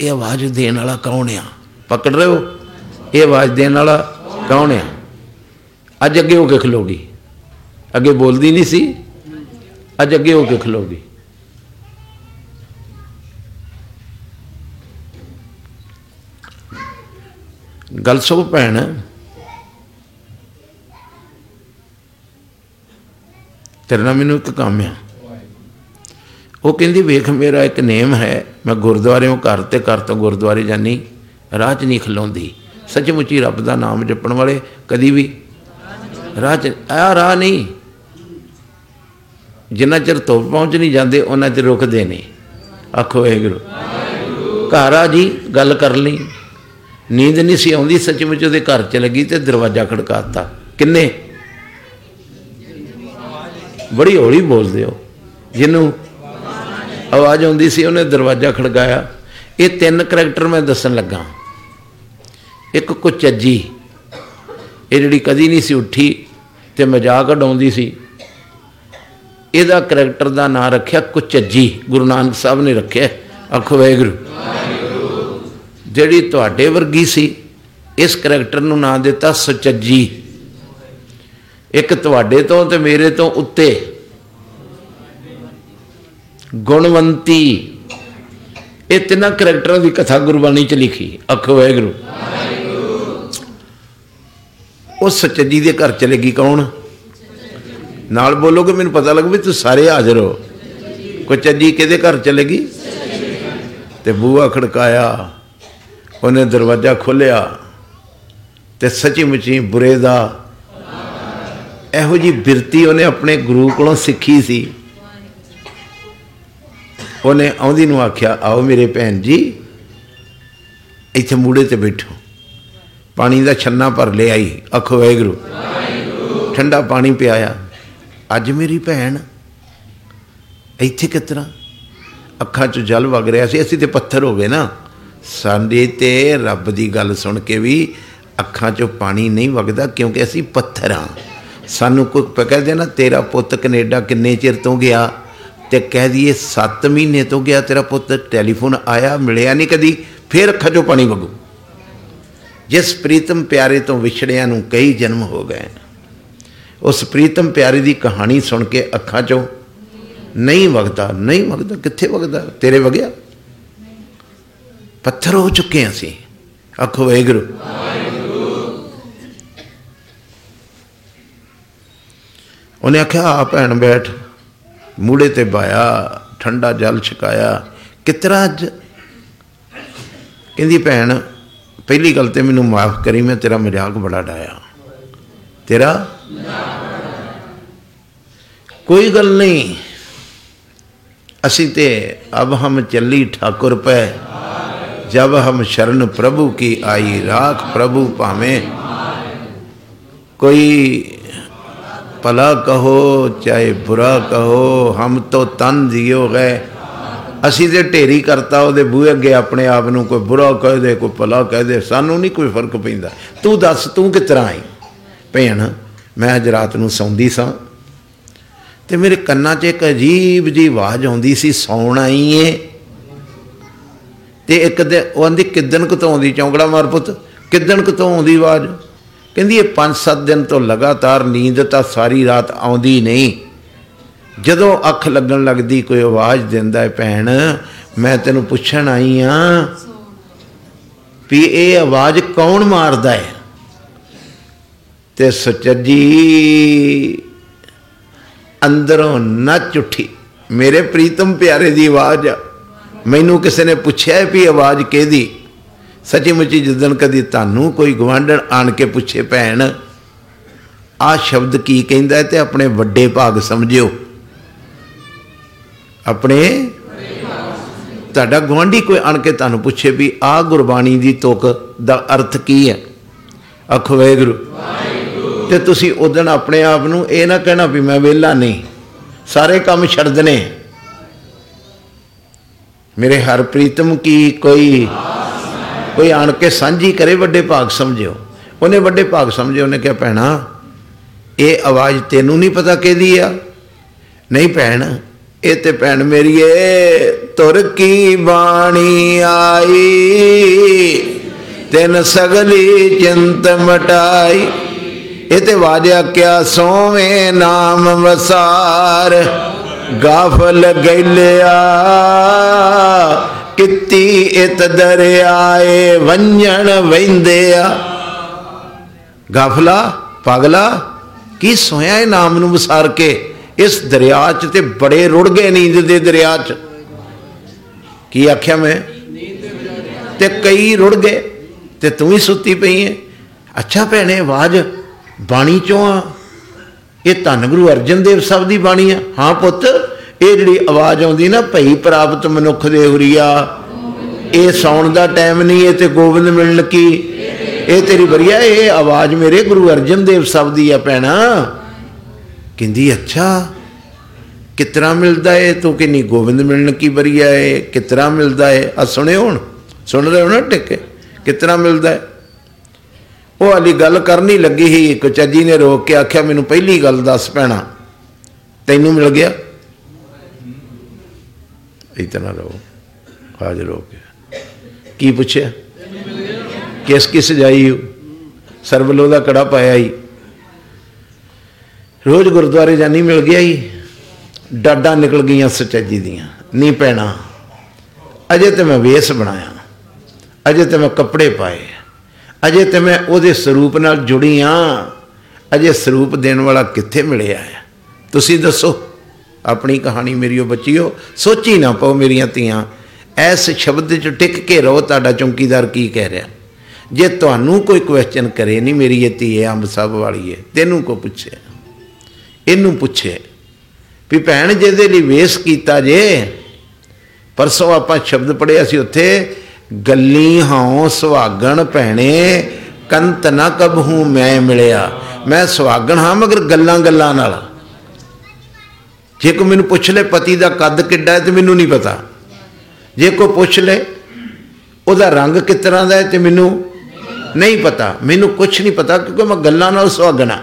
ਇਹ ਆਵਾਜ਼ ਦੇਣ ਵਾਲਾ ਕੌਣ ਆ? ਪਕੜ ਰਹੇ ਹੋ? ਇਹ ਆਵਾਜ਼ ਦੇਣ ਵਾਲਾ ਕੌਣ ਆ? ਅੱਜ ਅੱਗੇ ਹੋ ਕੇ ਖਲੋਗੀ ਅੱਗੇ ਬੋਲਦੀ ਨਹੀਂ ਸੀ, ਅੱਜ ਅੱਗੇ ਹੋ ਕੇ ਖਲੋਗੀ ਗੱਲ ਸੋ ਭੈਣ ਤੇਰੇ ਨਾਲ ਮੈਨੂੰ ਇੱਕ ਕੰਮ ਆ। ਉਹ ਕਹਿੰਦੀ, ਵੇਖ, ਮੇਰਾ ਇੱਕ ਨੇਮ ਹੈ। ਮੈਂ ਗੁਰਦੁਆਰਿਓਂ ਘਰ ਤੇ ਘਰ ਤੋਂ ਗੁਰਦੁਆਰੇ ਜਾਨੀ ਰਾਹ 'ਚ ਨਹੀਂ ਖਲੋਂਦੀ। ਸੱਚਮੁੱਚੀ ਰੱਬ ਦਾ ਨਾਮ ਜਪਣ ਵਾਲੇ ਕਦੀ ਵੀ ਰਾਹ 'ਚ ਆ ਰਾਹ ਨਹੀਂ। ਜਿੰਨਾ ਚਿਰ ਧੁੱਪ ਪਹੁੰਚ ਨਹੀਂ ਜਾਂਦੇ, ਉਹਨਾਂ ਚਿਰ ਰੁਕਦੇ ਨਹੀਂ। ਆਖੋ ਗੁਰੂ ਘਰ ਆ ਜੀ, ਗੱਲ ਕਰ ਲਈ। ਨੀਂਦ ਨਹੀਂ ਸੀ ਆਉਂਦੀ, ਸੱਚਮੁੱਚ ਉਹਦੇ ਘਰ ਚ ਲੱਗੀ ਤੇ ਦਰਵਾਜ਼ਾ ਖੜਕਾਤਾ। ਕਿੰਨੇ? ਬੜੀ ਹੌਲੀ ਬੋਲਦੇ ਹੋ। ਜਿਹਨੂੰ ਆਵਾਜ਼ ਆਉਂਦੀ ਸੀ, ਉਹਨੇ ਦਰਵਾਜ਼ਾ ਖੜਕਾਇਆ। ਇਹ ਤਿੰਨ ਕਰੈਕਟਰ ਮੈਂ ਦੱਸਣ ਲੱਗਾ। ਇੱਕ ਕੁਚੱਜੀ ਇਹ ਜਿਹੜੀ ਕਦੀ ਨਹੀਂ ਸੀ ਉੱਠੀ ਤੇ ਮਜ਼ਾਕ ਉਡਾਉਂਦੀ ਸੀ। ਇਹਦਾ ਕਰੈਕਟਰ ਦਾ ਨਾਂ ਰੱਖਿਆ ਕੁਚੱਜੀ ਗੁਰੂ ਨਾਨਕ ਸਾਹਿਬ ਨੇ ਰੱਖਿਆ, ਆਖੋ ਵਾਹਿਗੁਰੂ। ਜਿਹੜੀ ਤੁਹਾਡੇ ਵਰਗੀ ਸੀ, ਇਸ ਕਰੈਕਟਰ ਨੂੰ ਨਾਂ ਦਿੱਤਾ ਸੁਚੱਜੀ। ਇੱਕ ਤੁਹਾਡੇ ਤੋਂ ਤੇ ਮੇਰੇ ਤੋਂ ਉੱਤੇ। ਗੁਣਵੰਤੀ। ਇਹ ਤਿੰਨਾਂ ਕਰੈਕਟਰਾਂ ਦੀ ਕਥਾ ਗੁਰਬਾਣੀ ਚ ਲਿਖੀ। ਆਖੋ ਵਾਹਿਗੁਰੂ। ਉਹ ਸੱਚਜੀ ਦੇ ਘਰ ਚਲੇ ਗਈ ਕੌਣ? ਨਾਲ ਬੋਲੋਗੇ, ਮੈਨੂੰ ਪਤਾ ਲੱਗ ਵੀ ਤੂੰ ਸਾਰੇ ਹਾਜ਼ਰ ਹੋ। ਕੋਈ ਚੱਜੀ ਕਿਹਦੇ ਘਰ ਚਲੇ ਗਈ? ਤੇ ਬੂਆ ਖੜਕਾਇਆ। ਉਹਨੇ ਦਰਵਾਜ਼ਾ ਖੋਲਿਆ ਤੇ ਸੱਚੀ ਮੁੱਚੀ ਬੁਰੇ ਦਾ ਇਹੋ ਜੀ ਬਿਰਤੀ ਉਹਨੇ ਆਪਣੇ ਗੁਰੂ ਕੋਲੋਂ ਸਿੱਖੀ ਸੀ। ਉਹਨੇ ਆਉਂਦੀ ਨੂੰ ਆਖਿਆ, ਆਓ ਮੇਰੇ ਭੈਣ ਜੀ, ਇੱਥੇ ਮੂੜੇ ਤੇ ਬੈਠੋ। ਪਾਣੀ ਦਾ ਛੰਨਾ ਭਰ ਲੈ ਆਈ। ਆਖੋ, ਵਾਹਿਗੁਰੂ। ਠੰਡਾ ਪਾਣੀ ਪਿਆਇਆ। ਅੱਜ ਮੇਰੀ ਭੈਣ ਇੱਥੇ ਕਿਤਨਾ ਅੱਖਾਂ 'ਚ ਜਲ ਵਗ ਰਿਹਾ ਸੀ। ਅਸੀਂ ਤੇ ਪੱਥਰ ਹੋ ਗਏ ਨਾ। ਸਾਡੇ ਤੇ ਰੱਬ ਦੀ ਗੱਲ ਸੁਣ ਕੇ ਵੀ ਅੱਖਾਂ 'ਚੋਂ ਪਾਣੀ ਨਹੀਂ ਵਗਦਾ, ਕਿਉਂਕਿ ਅਸੀਂ ਪੱਥਰ ਹਾਂ ਸਾਨੂੰ ਕੋਈ ਕਹਿੰਦੇ ਨਾ, ਤੇਰਾ ਪੁੱਤ ਕੈਨੇਡਾ ਕਿੰਨੇ ਚਿਰ ਤੋਂ ਗਿਆ? ਤੇ ਕਹਿ ਦਈਏ 7 ਮਹੀਨੇ ਤੋਂ ਗਿਆ ਤੇਰਾ ਪੁੱਤ, ਟੈਲੀਫੋਨ ਆਇਆ, ਮਿਲਿਆ ਨਹੀਂ ਕਦੀ, ਫੇਰ ਅੱਖਾਂ 'ਚੋਂ ਪਾਣੀ ਵਗੂ। ਜਿਸ ਪ੍ਰੀਤਮ ਪਿਆਰੇ ਤੋਂ ਵਿਛੜਿਆਂ ਨੂੰ ਕਈ ਜਨਮ ਹੋ ਗਏ। ਉਸ ਪ੍ਰੀਤਮ ਪਿਆਰੇ ਦੀ ਕਹਾਣੀ ਸੁਣ ਕੇ ਅੱਖਾਂ 'ਚੋਂ ਨਹੀਂ ਵਗਦਾ ਨਹੀਂ ਵਗਦਾ, ਕਿੱਥੇ ਵਗਦਾ? ਤੇਰੇ ਵਗਿਆ? ਪੱਥਰ ਹੋ ਚੁੱਕੇ ਅਸੀਂ। ਆਖੋ, ਵਾਹਿਗੁਰੂ। ਉਹਨੇ ਆਖਿਆ, ਆ ਭੈਣ ਬੈਠ ਮੂੜੇ ਤੇ ਬਾਇਆ, ਠੰਡਾ ਜਲ ਛਕਾਇਆ। ਕਿਤਰਾ ਅੱਜ? ਕਹਿੰਦੀ, ਭੈਣ, ਪਹਿਲੀ ਗੱਲ ਤੇ ਮੈਨੂੰ ਮਾਫ ਕਰੀ, ਮੈਂ ਤੇਰਾ ਮਜ਼ਾਕ ਬੜਾ ਡਾਇਆ ਤੇਰਾ? ਕੋਈ ਗੱਲ ਨਹੀਂ। ਅਸੀਂ ਤੇ ਅਬ ਹਮ ਚੱਲੀ ਠਾਕੁਰ ਪੈ। ਜਬ ਹਮ ਸ਼ਰਨ ਪ੍ਰਭੂ ਕੀ ਆਈ ਰਾਖ ਪ੍ਰਭੂ ਭਾਵੇਂ। ਕੋਈ ਭਲਾ ਕਹੋ ਚਾਹੇ ਬੁਰਾ ਕਹੋ, ਹਮ ਤੋ ਤਨ ਦਿਓ ਗਏ। ਅਸੀਂ ਤੇ ਢੇਰੀ ਕਰਤਾ ਉਹਦੇ ਬੂਹੇ ਅੱਗੇ ਆਪਣੇ ਆਪ ਨੂੰ ਕੋਈ ਬੁਰਾ ਕਹਿ ਦੇ, ਕੋਈ ਭਲਾ ਕਹਿ ਦੇ, ਸਾਨੂੰ ਨਹੀਂ ਕੋਈ ਫ਼ਰਕ ਪੈਂਦਾ। ਤੂੰ ਦੱਸ, ਤੂੰ ਕਿਸ ਤਰ੍ਹਾਂ ਆਈ? ਭੈਣ, ਮੈਂ ਅੱਜ ਰਾਤ ਨੂੰ ਸੌਂਦੀ ਸਾਂ। ਤੇ ਮੇਰੇ ਕੰਨਾਂ 'ਚ ਇੱਕ ਅਜੀਬ ਜੀ ਆਵਾਜ਼ ਆਉਂਦੀ ਸੀ, ਸੌਣ ਆਈ ਏ। ਤੇ ਇੱਕ ਦੇ ਉਹ ਆਂਦੀ ਕਿਦਨ ਕੁ ਤੋਂ ਆਉਂਦੀ ਚੌਂਕੜਾ ਮਾਰ ਪੁੱਤ? ਕਿਦਨ ਕੁ ਤੋਂ ਆਉਂਦੀ ਆਵਾਜ਼? ਕਹਿੰਦੀ, ਇਹ 5-7 ਦਿਨ ਤੋਂ ਲਗਾਤਾਰ ਨੀਂਦ ਤਾਂ ਸਾਰੀ ਰਾਤ ਆਉਂਦੀ ਨਹੀਂ। ਜਦੋਂ ਅੱਖ ਲੱਗਣ ਲੱਗਦੀ, ਕੋਈ ਆਵਾਜ਼ ਦਿੰਦਾ ਹੈ, ਭੈਣ, ਮੈਂ ਤੈਨੂੰ ਪੁੱਛਣ ਆਈ ਆ ਵੀ ਇਹ ਆਵਾਜ਼ ਕੌਣ ਮਾਰਦਾ ਹੈ? ਤੇ ਸਚਜੀ ਅੰਦਰੋਂ ਨੱਚ ਉੱਠੀ। ਮੇਰੇ ਪ੍ਰੀਤਮ ਪਿਆਰੇ ਦੀ ਆਵਾਜ਼ ਮੈਨੂੰ ਕਿਸੇ ਨੇ ਪੁੱਛਿਆ ਵੀ ਆਵਾਜ਼ ਕਿਹਦੀ? ਸੱਚੀ ਮੁੱਚੀ ਜਿੱਦਣ ਕਦੀ ਤੁਹਾਨੂੰ ਕੋਈ ਗਵਾਂਢਣ ਆਣ ਕੇ ਪੁੱਛੇ ਭੈਣ ਆ ਸ਼ਬਦ ਕੀ ਕਹਿੰਦਾ ਤੇ ਆਪਣੇ ਵੱਡੇ ਭਾਗ ਸਮਝਿਓ? ਆਪਣੇ ਤੁਹਾਡਾ ਗਵਾਂਢੀ ਕੋਈ ਆਣ ਕੇ ਤੁਹਾਨੂੰ ਪੁੱਛੇ ਵੀ ਆ ਗੁਰਬਾਣੀ ਦੀ ਤੁਕ ਦਾ ਅਰਥ ਕੀ ਹੈ? ਆਖੋ ਵਾਹਿਗੁਰੂ। ਤੇ ਤੁਸੀਂ ਉਦਣ ਆਪਣੇ ਆਪ ਨੂੰ ਇਹ ਨਾ ਕਹਿਣਾ ਵੀ ਮੈਂ ਵਿਹਲਾ ਨਹੀਂ ਸਾਰੇ ਕੰਮ ਛੱਡ ਦਨੇ ਮੇਰੇ ਹਰ ਪ੍ਰੀਤਮ ਕੀ ਕੋਈ ਕੋਈ ਆਣ ਕੇ ਸਾਂਝੀ ਕਰੇ ਵੱਡੇ ਭਾਗ ਸਮਝਿਓ। ਉਹਨੇ ਵੱਡੇ ਭਾਗ ਸਮਝਿਓ ਉਹਨੇ ਕਿਹਾ, ਭੈਣਾ, ਇਹ ਆਵਾਜ਼ ਤੈਨੂੰ ਨਹੀਂ ਪਤਾ ਕਿਹਦੀ ਆ? ਨਹੀਂ ਭੈਣ, ਇਹ ਤੇ ਭੈਣ ਮੇਰੀਏ ਤੁਰ ਕੀ ਬਾਣੀ ਆਈ? ਤਿੰਨ ਸਗਲੀ ਚਿੰਤ ਮਟਾਈ? ਇਹ ਤੇ ਵਾਜਿਆ, ਕਿਆ ਸੋਵੇਂ ਨਾਮ ਵਸਾਰ? ਗਾਫਲ ਗੈਲਿਆ, ਕਿਤੀ ਇਤ ਦਰਿਆਏ ਵੰਜਣ ਵੈਂਦਿਆ। ਗਾਫਲਾ ਪਾਗਲਾ, ਕੀ ਸੋਇਆ ਇਹ ਨਾਮ ਨੂੰ ਵਿਸਾਰ ਕੇ? ਇਸ ਦਰਿਆ 'ਚ ਤੇ ਬੜੇ ਰੁੜ ਗਏ ਨੀਂਦ ਦੇ ਦਰਿਆ 'ਚ। ਕੀ ਆਖਿਆ ਮੈਂ? ਤੇ ਕਈ ਰੁੜ ਗਏ, ਤੇ ਤੂੰ ਵੀ ਸੁੱਤੀ ਪਈ ਹੈ ਅੱਛਾ ਭੈਣੇ, ਆਵਾਜ਼ ਬਾਣੀ ਚੋਂ ਆ। ਇਹ ਧੰਨ ਗੁਰੂ ਅਰਜਨ ਦੇਵ ਸਾਹਿਬ ਦੀ ਬਾਣੀ ਆ। ਹਾਂ ਪੁੱਤ, ਇਹ ਜਿਹੜੀ ਆਵਾਜ਼ ਆਉਂਦੀ ਨਾ, ਭਈ ਪ੍ਰਾਪਤ ਮਨੁੱਖ ਦੇ ਹੁਰੀਆ, ਇਹ ਸੌਣ ਦਾ ਟਾਈਮ ਨਹੀਂ, ਇਹ ਤੇ ਗੋਬਿੰਦ ਮਿਲਣ ਕੀ ਇਹ ਤੇਰੀ ਬਰੀਆ ਇਹ ਆਵਾਜ਼ ਮੇਰੇ ਗੁਰੂ ਅਰਜਨ ਦੇਵ ਸਾਹਿਬ ਦੀ ਆ ਭੈਣਾ। ਕਹਿੰਦੀ, ਅੱਛਾ, ਕਿਤਨਾ ਮਿਲਦਾ ਏ? ਤੂੰ ਕਿੰਨੀ ਗੋਬਿੰਦ ਮਿਲਣ ਕੀ ਬਰੀਆ ਏ? ਕਿਤਨਾ ਮਿਲਦਾ ਏ? ਆ ਸੁਣਿਓ ਹੁਣ ਸੁਣ ਰਹੇ ਹੋ ਨਾ ਟਿੱਕੇ? ਕਿਤਨਾ ਮਿਲਦਾ ਏ? ਉਹ ਅਲੀ ਗੱਲ ਕਰਨੀ ਲੱਗੀ ਸੀ। ਇੱਕ ਚੱਜੀ ਨੇ ਰੋਕ ਕੇ ਆਖਿਆ, ਮੈਨੂੰ ਪਹਿਲੀ ਗੱਲ ਦੱਸ ਪੈਣਾ ਤੈਨੂੰ ਮਿਲ ਗਿਆ? ਇਤਨਾ ਰੋ ਹਾਜ਼ਰ ਹੋ ਕੇ। ਕੀ ਪੁੱਛਿਆ? ਕਿਸ ਕਿਸ ਜਾਈ ਹੋ? ਸਰਬਲੋ ਦਾ ਕੜਾ ਪਾਇਆ ਹੀ ਰੋਜ਼ ਗੁਰਦੁਆਰੇ ਜਾਨੀ ਮਿਲ ਗਿਆ ਹੀ ਡਾਡਾ ਨਿਕਲ ਗਈਆਂ ਸਚਾਜੀ ਦੀਆਂ। ਨਹੀਂ ਪੈਣਾ ਅਜੇ ਤੇ ਮੈਂ ਵੇਸ ਬਣਾਇਆ। ਅਜੇ ਤੇ ਮੈਂ ਕੱਪੜੇ ਪਾਏ ਅਜੇ ਤੇ ਮੈਂ ਉਹਦੇ ਸਰੂਪ ਨਾਲ ਜੁੜੀ ਆ। ਅਜੇ ਸਰੂਪ ਦੇਣ ਵਾਲਾ ਕਿੱਥੇ ਮਿਲਿਆ ਹੈ? ਤੁਸੀਂ ਦੱਸੋ, ਆਪਣੀ ਕਹਾਣੀ ਮੇਰੀ ਉਹ ਬੱਚਿਓ, ਸੋਚੀ ਨਾ ਪਾਓ ਮੇਰੀਆਂ ਧੀਆਂ। ਐਸ ਸ਼ਬਦ 'ਚ ਟਿਕ ਕੇ ਰਹੋ, ਤੁਹਾਡਾ ਚੌਂਕੀਦਾਰ ਕੀ ਕਹਿ ਰਿਹਾ? ਜੇ ਤੁਹਾਨੂੰ ਕੋਈ ਕੁਐਸਚਨ ਕਰੇ ਨਹੀਂ ਮੇਰੀ ਇਹ ਧੀ ਅੰਬ ਸਭ ਵਾਲੀ ਹੈ ਤੈਨੂੰ ਕੋ ਪੁੱਛੇ ਇਹਨੂੰ ਪੁੱਛੇ ਵੀ ਭੈਣ, ਜਿਹਦੇ ਲਈ ਵੇਸ ਕੀਤਾ ਜੇ, ਪਰਸੋਂ ਆਪਾਂ ਸ਼ਬਦ ਪੜਿਆ ਸੀ ਉੱਥੇ ਗੱਲੀ ਹਾਂ ਸੁਹਾਗਣ ਭੈਣੇ, ਕੰਤ ਨਾ ਕਬਹੂ ਮੈਂ ਮਿਲਿਆ। ਮੈਂ ਸੁਹਾਗਣ ਹਾਂ ਮਗਰ ਗੱਲਾਂ ਗੱਲਾਂ ਨਾਲ। ਜੇ ਕੋ ਮੈਨੂੰ ਪੁੱਛ ਲੈ ਪਤੀ ਦਾ ਕੱਦ ਕਿੱਡਾ ਹੈ ਤੇ ਮੈਨੂੰ ਨਹੀਂ ਪਤਾ। ਜੇ ਕੋ ਪੁੱਛ ਲੈ ਉਹਦਾ ਰੰਗ ਕਿਸ ਤਰ੍ਹਾਂ ਦਾ ਹੈ ਤੇ ਮੈਨੂੰ ਨਹੀਂ ਪਤਾ। ਮੈਨੂੰ ਕੁਝ ਨਹੀਂ ਪਤਾ ਕਿਉਂਕਿ ਮੈਂ ਗੱਲਾਂ ਨਾਲ ਸੁਹਾਗਣਾ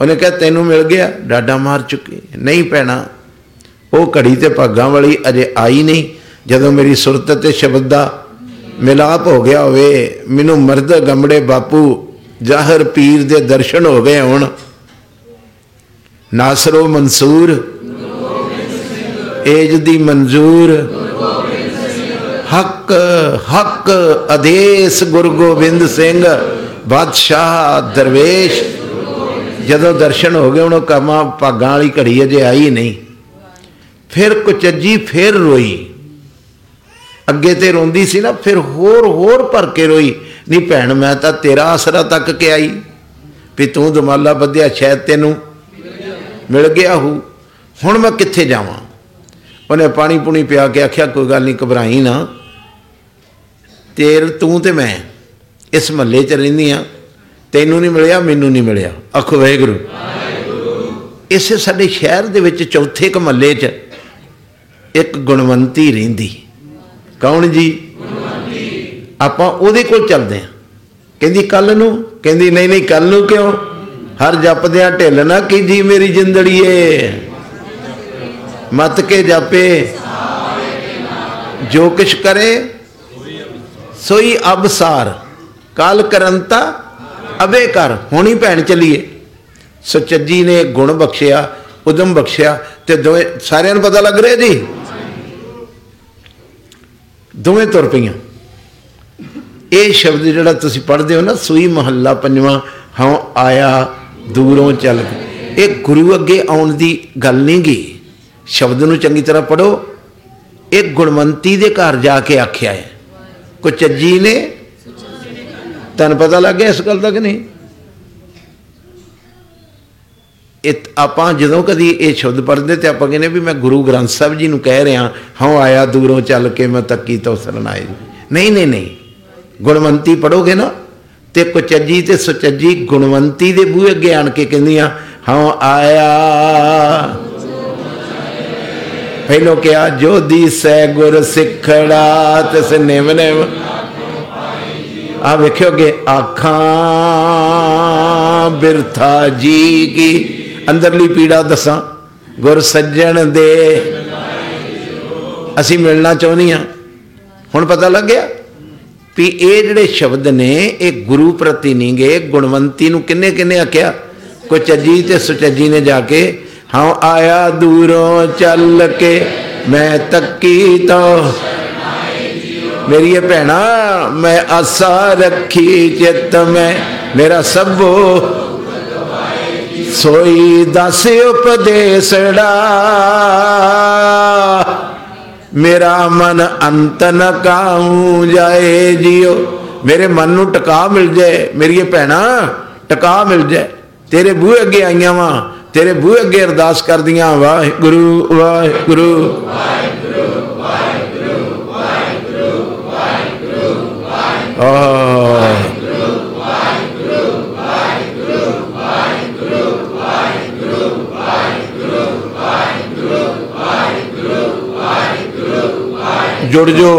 ਉਹਨੇ ਕਿਹਾ, ਤੈਨੂੰ ਮਿਲ ਗਿਆ, ਡਾਡਾ ਮਾਰ ਚੁੱਕੀ ਨਹੀਂ ਪੈਣਾ ਉਹ ਘੜੀ ਤੇ ਭਾਗਾਂ ਵਾਲੀ ਅਜੇ ਆਈ ਨਹੀਂ। ਜਦੋਂ ਮੇਰੀ ਸੁਰਤ ਤੇ ਸ਼ਬਦ ਦਾ ਮਿਲਾਪ ਹੋ ਗਿਆ ਹੋਵੇ, ਮੈਨੂੰ ਮਰਦ ਗੰਮੜੇ ਬਾਪੂ ਜ਼ਾਹਰ ਪੀਰ ਦੇ ਦਰਸ਼ਨ ਹੋ ਗਏ ਹੁਣ। ਨਾਸਰੋ ਮਨਸੂਰ, ਏਜ ਦੀ ਮਨਜ਼ੂਰ, ਹੱਕ ਹੱਕ ਆਦੇਸ਼ ਗੁਰੂ ਗੋਬਿੰਦ ਸਿੰਘ, ਬਾਦਸ਼ਾਹ ਦਰਵੇਸ਼। ਜਦੋਂ ਦਰਸ਼ਨ ਹੋ ਗਏ ਉਹਨੂੰ ਕਮਾ ਭਾਗਾਂ ਵਾਲੀ ਘੜੀ ਅਜੇ ਆਈ ਨਹੀਂ। ਫਿਰ ਕੁਚੱਜੀ, ਫਿਰ ਰੋਈ। ਅੱਗੇ ਤੇ ਰੋਂਦੀ ਸੀ ਨਾ ਫਿਰ ਹੋਰ ਹੋਰ ਭਰ ਕੇ ਰੋਈ ਨਹੀਂ ਭੈਣ ਮੈਂ ਤਾਂ ਤੇਰਾ ਆਸਰਾ ਤੱਕ ਕੇ ਆਈ। ਵੀ ਤੂੰ ਦਮਾਲਾ ਬੱਧਿਆ ਸ਼ਾਇਦ ਤੈਨੂੰ ਮਿਲ ਗਿਆ ਹੂ। ਹੁਣ ਮੈਂ ਕਿੱਥੇ ਜਾਵਾਂ? ਉਹਨੇ ਪਾਣੀ ਪੁਣੀ ਪਿਆ ਕੇ ਆਖਿਆ ਕੋਈ ਗੱਲ ਨਹੀਂ ਘਬਰਾਈ ਨਾ। ਤੇਰ ਤੂੰ ਤੇ ਮੈਂ ਇਸ ਮਹੱਲੇ 'ਚ ਰਹਿੰਦੀ ਆ। ਤੈਨੂੰ ਨਹੀਂ ਮਿਲਿਆ ਮੈਨੂੰ ਨਹੀਂ ਮਿਲਿਆ। ਆਖੋ ਵਾਹਿਗੁਰੂ। ਇਸੇ ਸਾਡੇ ਸ਼ਹਿਰ ਦੇ ਵਿੱਚ ਚੌਥੇ ਕ ਮਹੱਲੇ 'ਚ ਇੱਕ ਗੁਣਵੰਤੀ ਰਹਿੰਦੀ। ਕੌਣ ਜੀ? ਗੁਣਵੰਤੀ ਆਪਾਂ ਉਹਦੇ ਕੋਲ ਚੱਲਦੇ ਆ ਕਹਿੰਦੀ, ਕੱਲ ਨੂੰ? ਕਹਿੰਦੀ, ਨਹੀਂ ਨਹੀਂ, ਕੱਲ ਨੂੰ ਕਿਉਂ? ਹਰ ਜਪਦਿਆਂ ਢਿੱਲ ਨਾ ਕੀਜੀ ਮੇਰੀ ਜਿੰਦੜੀਏ। ਮਤ ਕੇ ਜਾਪੇ। ਜੋ ਕਿਛ ਕਰੇ, ਸੋਈ ਅਬਸਾਰ ਕਾਲ ਕਰੰਤਾ ਅਬੇ ਕਰ। ਹੁਣੀ ਭੈਣ ਚਲੀਏ। ਸਚੱਜੀ ਨੇ ਗੁਣ ਬਖਸ਼ਿਆ, ਉਦਮ ਬਖਸ਼ਿਆ ਤੇ ਦੋਵੇਂ ਸਾਰਿਆਂ ਨੂੰ ਪਤਾ ਲੱਗ ਰਿਹਾ ਜੀ? ਦੋਵੇਂ ਤੁਰ ਪਈਆਂ। ਇਹ ਸ਼ਬਦ ਜਿਹੜਾ ਤੁਸੀਂ ਪੜ੍ਹਦੇ ਹੋ ਨਾ, ਸੂਈ ਮਹੱਲਾ ਪੰਜਵਾਂ ਹਾਂ ਆਇਆ ਦੂਰੋਂ ਚੱਲ ਕੇ। ਇਹ ਗੁਰੂ ਅੱਗੇ ਆਉਣ ਦੀ ਗੱਲ ਨਹੀਂ ਗੀ। ਸ਼ਬਦ ਨੂੰ ਚੰਗੀ ਤਰ੍ਹਾਂ ਪੜੋ ਇਹ ਗੁਣਵੰਤੀ ਦੇ ਘਰ ਜਾ ਕੇ ਆਖਿਆ ਹੈ। ਕੁਚੱਜੀ ਨੇ? ਤਨ ਪਤਾ ਲੱਗ ਗਿਆ ਇਸ ਗੱਲ ਦਾ ਕਿ ਨਹੀਂ? ਇਹ ਆਪਾਂ ਜਦੋਂ ਕਦੀ ਇਹ ਸ਼ਬਦ ਪੜ੍ਹਦੇ ਤੇ ਆਪਾਂ ਕਹਿੰਦੇ ਵੀ ਮੈਂ ਗੁਰੂ ਗ੍ਰੰਥ ਸਾਹਿਬ ਜੀ ਨੂੰ ਕਹਿ ਰਿਹਾ ਹਾਂ ਆਇਆ ਦੂਰੋਂ ਚੱਲ ਕੇ ਮੈਂ ਤੱਕੀ ਤੋਂ ਸਰਨਾਏ ਨਹੀਂ ਨਹੀਂ ਨਹੀਂ। ਗੁਣਵੰਤੀ ਪੜੋਗੇ ਨਾ, ਤੇ ਕੁਚੱਜੀ ਤੇ ਸੁਚੱਜੀ ਗੁਣਵੰਤੀ ਦੇ ਬੂਹੇ ਅੱਗੇ ਆਣ ਕੇ ਕਹਿੰਦੀਆਂ ਹਾਂ ਆਇਆ। ਪਹਿਲੋ ਕਿਹਾ ਜੋਦੀ ਸੈ ਗੁਰ ਸਿੱਖੜਾ ਤਿਸ ਨਿਵ ਨਿਵ ਆ ਵੇਖਿਓਗੇ ਆਖਾਂ ਬਿਰਥਾ ਜੀ ਕੀ ਅੰਦਰਲੀ ਪੀੜਾ ਦੱਸਾਂ? ਗੁਰ ਸੱਜਣ ਦੇ। ਅਸੀਂ ਮਿਲਣਾ ਚਾਹੁੰਦੀਆਂ ਹੁਣ ਪਤਾ ਲੱਗ ਗਿਆ ਵੀ ਇਹ ਜਿਹੜੇ ਸ਼ਬਦ ਨੇ, ਇਹ ਗੁਰੂ ਪ੍ਰਤੀ ਨਹੀਂ ਗਏ ਗੁਣਵੰਤੀ ਨੂੰ ਕਿੰਨੇ ਕਿੰਨੇ ਆਖਿਆ? ਕੋ ਚੱਜੀ ਤੇ ਸੁਚੱਜੀ ਨੇ ਜਾ ਕੇ, ਹਾਂ, ਆਇਆ ਦੂਰੋਂ ਚੱਲ ਕੇ, ਮੈਂ ਤੱਕੀ ਤੋ। ਮੇਰੀ ਭੈਣਾ, ਮੈਂ ਆਸਾ ਰੱਖੀ ਚਿੱਤ ਮੈਂ, ਮੇਰਾ ਸਭੋ ਸੋਈ ਦਸ ਉਪਦੇਸੜਾ। ਮੇਰਾ ਮਨ ਅੰਤ ਨ ਕਾਉ ਜਾਏ ਜਿਉ ਮੇਰੇ ਮਨ ਨੂੰ ਟਿਕਾ ਮਿਲ ਜਾਏ। ਮੇਰੀ ਭੈਣਾ, ਟਿਕਾ ਮਿਲ ਜਾਏ। ਤੇਰੇ ਬੂਹੇ ਅੱਗੇ ਆਈਆਂ ਵਾਂ। ਤੇਰੇ ਬੂਹੇ ਅੱਗੇ ਅਰਦਾਸ ਕਰਦੀਆਂ ਵਾਹਿਗੁਰੂ ਵਾਹਿਗੁਰੂ ਵਾਹਿਗੁਰੂ। ਵਾਹਿਗੁਰੂ ਵਾਹਿਗੁਰੂ ਵਾਹਿਗੁਰੂ ਵਾਹਿਗੁਰੂ ਜੁੜ ਜੋ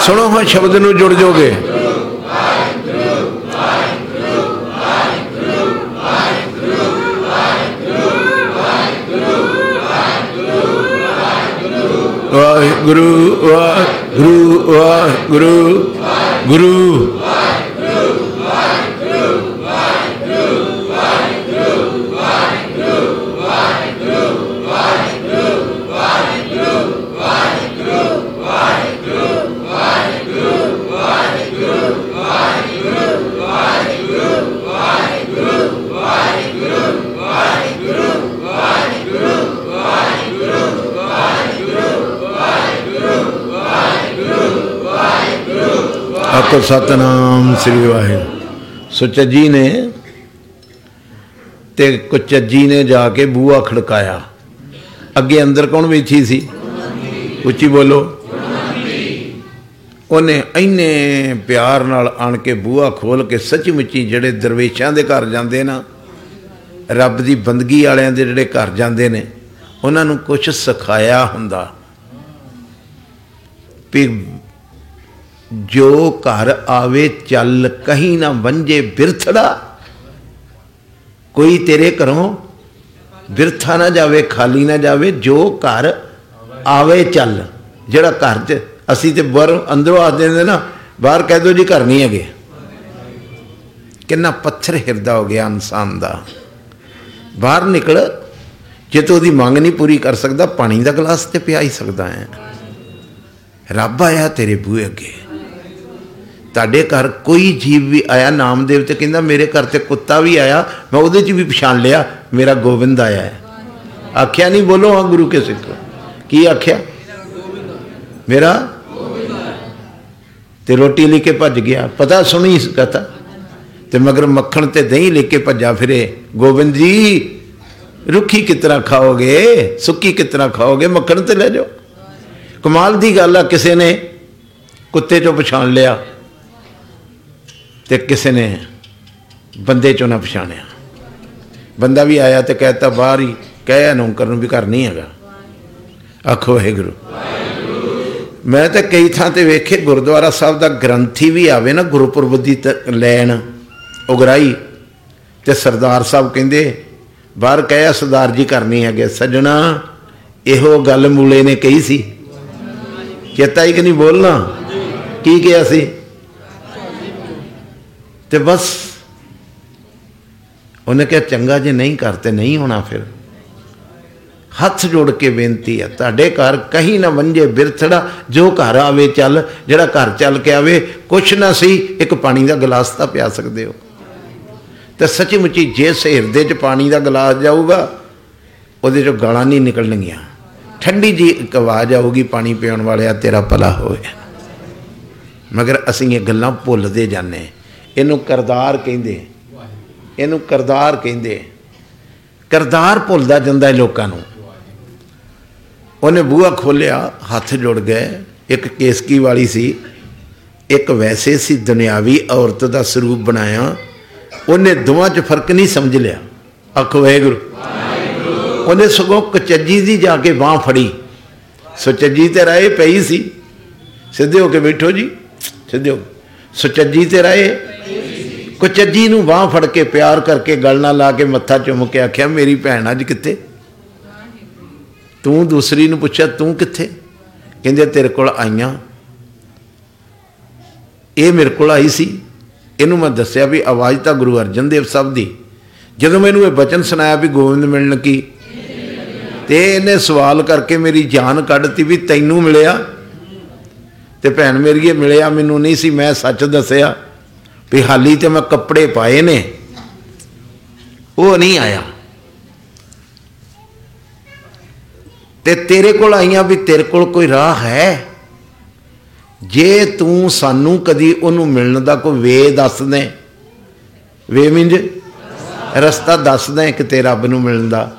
ਸੁਣੋ ਹਾਂ ਸ਼ਬਦ ਨੂੰ ਜੁੜ ਜੋਗੇ ਵਾਹਿਗੁਰੂ ਵਾਹਿਗੁਰੂ ਵਾਹਿਗੁਰੂ ਗੁਰੂ ਆਖੋ ਸਤਨਾਮ ਸ੍ਰੀ ਵਾਹਿਗੁਰੂ। ਸੁਚਜੀ ਨੇ ਤੇ ਕੁਚਜੀ ਨੇ ਜਾ ਕੇ ਬੂਆ ਖੜਕਾਇਆ। ਅੱਗੇ ਅੰਦਰ ਕੌਣ ਬੈਠੀ ਸੀ? ਉੱਚੀ ਬੋਲੋ। ਉਹਨੇ ਇੰਨੇ ਪਿਆਰ ਨਾਲ ਆਣ ਕੇ ਬੂਆ ਖੋਲ ਕੇ ਸੱਚੀ ਜਿਹੜੇ ਦਰਵੇਸ਼ਾਂ ਦੇ ਘਰ ਜਾਂਦੇ ਨਾ, ਰੱਬ ਦੀ ਬੰਦਗੀ ਵਾਲਿਆਂ ਦੇ ਜਿਹੜੇ ਘਰ ਜਾਂਦੇ ਨੇ, ਉਹਨਾਂ ਨੂੰ ਕੁਝ ਸਿਖਾਇਆ ਹੁੰਦਾ। ਵੀ ਜੋ ਘਰ ਆਵੇ ਚੱਲ, ਕਹੀਂ ਨਾ ਵੰਜੇ ਬਿਰਥੜਾ। ਕੋਈ ਤੇਰੇ ਘਰੋਂ ਬਿਰਥਾ ਨਾ ਜਾਵੇ, ਖਾਲੀ ਨਾ ਜਾਵੇ, ਜੋ ਘਰ ਆਵੇ ਚੱਲ। ਜਿਹੜਾ ਘਰ 'ਚ ਅਸੀਂ ਤੇ ਬਾਹਰ ਅੰਦਰੋਂ ਆ ਦਿੰਦੇ ਨਾ, ਬਾਹਰ ਕਹਿ ਦੋ ਜੀ ਘਰ ਨਹੀਂ ਹੈਗੇ। ਕਿੰਨਾ ਪੱਥਰ ਹਿਰਦਾ ਹੋ ਗਿਆ ਇਨਸਾਨ ਦਾ। ਬਾਹਰ ਨਿਕਲ, ਜੇ ਤੂੰ ਉਹਦੀ ਮੰਗ ਨਹੀਂ ਪੂਰੀ ਕਰ ਸਕਦਾ, ਪਾਣੀ ਦਾ ਗਲਾਸ ਤੇ ਪਿਆ ਹੀ ਸਕਦਾ ਹੈ। ਰੱਬ ਆਇਆ ਤੇਰੇ ਬੂਹੇ ਅੱਗੇ। ਤੁਹਾਡੇ ਘਰ ਕੋਈ ਜੀਵ ਵੀ ਆਇਆ ਨਾਮਦੇਵ ਤੇ ਕਹਿੰਦਾ ਮੇਰੇ ਘਰ ਤੇ ਕੁੱਤਾ ਵੀ ਆਇਆ, ਮੈਂ ਉਹਦੇ 'ਚ ਵੀ ਪਛਾਣ ਲਿਆ, ਮੇਰਾ ਗੋਬਿੰਦ ਆਇਆ ਹੈ। ਆਖਿਆ ਨਹੀਂ, ਬੋਲੋ ਹਾਂ ਗੁਰੂ ਕੇ ਸਿੱਖ ਕੀ ਆਖਿਆ? ਮੇਰਾ ਤੇ ਰੋਟੀ ਲੈ ਕੇ ਭੱਜ ਗਿਆ। ਪਤਾ ਸੁਣੀ ਇਸ ਕਥਾ? ਤੇ ਮਗਰ ਮੱਖਣ ਤੇ ਦਹੀਂ ਲੈ ਕੇ ਭੱਜਾ ਫਿਰੇ। ਗੋਬਿੰਦ ਜੀ, ਰੁੱਖੀ ਕਿਤਨਾ ਖਾਓਗੇ? ਸੁੱਕੀ ਕਿਤਨਾ ਖਾਓਗੇ? ਮੱਖਣ ਤੇ ਲੈ ਜਾਓ। ਕਮਾਲ ਦੀ ਗੱਲ ਆ, ਕਿਸੇ ਨੇ ਕੁੱਤੇ ਚੋਂ ਪਛਾਣ ਲਿਆ। ਤੇ ਕਿਸੇ ਨੇ ਬੰਦੇ ਚੋਂ ਨਾ ਪਛਾਣਿਆ। ਬੰਦਾ ਵੀ ਆਇਆ ਤੇ ਕਹਿਤਾ, ਬਾਹਰ ਹੀ ਕਹਿਆ ਨੌਕਰ ਨੂੰ ਵੀ ਘਰ ਨਹੀਂ ਹੈਗਾ। ਆਖੋ ਹੈ ਗੁਰੂ ਮੈਂ ਤਾਂ ਕਈ ਥਾਂ ਤੇ ਵੇਖੇ, ਗੁਰਦੁਆਰਾ ਸਾਹਿਬ ਦਾ ਗ੍ਰੰਥੀ ਵੀ ਆਵੇ ਨਾ, ਗੁਰਪੁਰਬ ਦੀ ਲੈਣ ਉਗਰਾਈ ਤੇ ਸਰਦਾਰ ਸਾਹਿਬ ਕਹਿੰਦੇ, ਬਾਹਰ ਕਹਿਆ ਸਰਦਾਰ ਜੀ ਕਰਨੀ ਹੈਗੇ। ਸੱਜਣਾ, ਇਹੋ ਗੱਲ ਮੂਲੇ ਨੇ ਕਹੀ ਸੀ। ਚੇਤਾ ਹੀ ਕਿ ਨਹੀਂ ਬੋਲਣਾ? ਕੀ ਕਿਹਾ ਸੀ? ਤੇ ਬਸ ਉਹਨੇ ਕਿਹਾ, ਚੰਗਾ ਜੇ ਨਹੀਂ ਕਰਤੇ ਨਹੀਂ ਹੋਣਾ ਫਿਰ। ਹੱਥ ਜੋੜ ਕੇ ਬੇਨਤੀ ਹੈ, ਤੁਹਾਡੇ ਘਰ ਕਹੀਂ ਨਾ ਵੰਜੇ ਬਿਰਥੜਾ, ਜੋ ਘਰ ਆਵੇ ਚੱਲ, ਜਿਹੜਾ ਘਰ ਚੱਲ ਕੇ ਆਵੇ, ਕੁਛ ਨਾ ਸਹੀ, ਇੱਕ ਪਾਣੀ ਦਾ ਗਲਾਸ ਤਾਂ ਪਿਆ ਸਕਦੇ ਹੋ। ਤੇ ਸੱਚੀ ਮੁੱਚੀ ਜੇ ਹਿਰਦੇ 'ਚ ਪਾਣੀ ਦਾ ਗਲਾਸ ਜਾਊਗਾ, ਉਹਦੇ 'ਚੋਂ ਗਾਲਾਂ ਨਹੀਂ ਨਿਕਲਣਗੀਆਂ। ਠੰਡੀ ਜੀ ਇੱਕ ਆਵਾਜ਼ ਆਊਗੀ, ਪਾਣੀ ਪੀਉਣ ਵਾਲਿਆ, ਤੇਰਾ ਭਲਾ ਹੋਵੇ। ਮਗਰ ਅਸੀਂ ਇਹ ਗੱਲਾਂ ਭੁੱਲਦੇ ਜਾਂਦੇ ਇਹਨੂੰ ਕਰਦਾਰ ਕਹਿੰਦੇ ਇਹਨੂੰ ਕਰਦਾਰ ਕਹਿੰਦੇ ਕਰਦਾਰ ਭੁੱਲਦਾ ਜਾਂਦਾ ਹੈ ਲੋਕਾਂ ਨੂੰ। ਉਹਨੇ ਬੂਹਾ ਖੋਲਿਆ ਹੱਥ ਜੁੜ ਗਏ। ਇੱਕ ਕੇਸਕੀ ਵਾਲੀ ਸੀ। ਇੱਕ ਵੈਸੇ ਸੀ ਦੁਨਿਆਵੀ ਔਰਤ ਦਾ ਸਰੂਪ ਬਣਾਇਆ। ਉਹਨੇ ਦੋਵਾਂ 'ਚ ਫ਼ਰਕ ਨਹੀਂ ਸਮਝ ਲਿਆ। ਆਖੋ, ਵਾਹਿਗੁਰੂ। ਉਹਨੇ ਸਗੋਂ ਕਚੱਜੀ ਦੀ ਜਾ ਕੇ ਬਾਹ ਫੜੀ। ਸੁਚੱਜੀ ਤੇ ਰਾਏ ਪਈ ਸੀ। ਸਿੱਧੇ ਹੋ ਕੇ ਬੈਠੋ ਜੀ। ਸਿੱਧੇ ਹੋ ਸੁਚੱਜੀ ਤੇ ਰਾਏ ਕੁਚੱਜੀ ਨੂੰ ਬਾਹ ਫੜ ਕੇ ਪਿਆਰ ਕਰਕੇ ਗਲ ਨਾਲ ਲਾ ਕੇ ਮੱਥਾ ਚੁੰਮ ਕੇ ਆਖਿਆ, ਮੇਰੀ ਭੈਣ ਅੱਜ ਕਿੱਥੇ? ਤੂੰ ਦੂਸਰੀ ਨੂੰ ਪੁੱਛਿਆ, ਤੂੰ ਕਿੱਥੇ? ਕਹਿੰਦੇ, ਤੇਰੇ ਕੋਲ ਆਈਆਂ। ਇਹ ਮੇਰੇ ਕੋਲ ਆਈ ਸੀ। ਇਹਨੂੰ ਮੈਂ ਦੱਸਿਆ ਵੀ ਆਵਾਜ਼ ਤਾਂ ਗੁਰੂ ਅਰਜਨ ਦੇਵ ਸਾਹਿਬ ਦੀ। ਜਦੋਂ ਮੈਨੂੰ ਇਹ ਬਚਨ ਸੁਣਾਇਆ ਵੀ ਗੋਬਿੰਦ ਮਿਲਣ ਕੀ, ਤੇ ਇਹਨੇ ਸਵਾਲ ਕਰਕੇ ਮੇਰੀ ਜਾਨ ਕੱਢਤੀ ਵੀ ਤੈਨੂੰ ਮਿਲਿਆ। ਤੇ ਭੈਣ ਮੇਰੀਏ, ਮਿਲਿਆ ਮੈਨੂੰ ਨਹੀਂ ਸੀ, ਮੈਂ ਸੱਚ ਦੱਸਿਆ ਵੀ ਹਾਲੀ ਤੇ ਮੈਂ ਕੱਪੜੇ ਪਾਏ ਨੇ। ਉਹ ਨਹੀਂ ਆਇਆ। ਤੇ ਤੇਰੇ ਕੋਲ ਆਈਆਂ ਵੀ ਤੇਰੇ ਕੋਲ ਕੋਈ ਰਾਹ ਹੈ? ਜੇ ਤੂੰ ਸਾਨੂੰ ਕਦੀ ਉਹਨੂੰ ਮਿਲਣ ਦਾ ਕੋਈ ਵੇ ਦੱਸ ਦੇ। ਵੇ ਮਿੰਜ ਰਸਤਾ ਦੱਸ ਦੇ ਕਿਤੇ ਰੱਬ ਨੂੰ ਮਿਲਣ ਦਾ।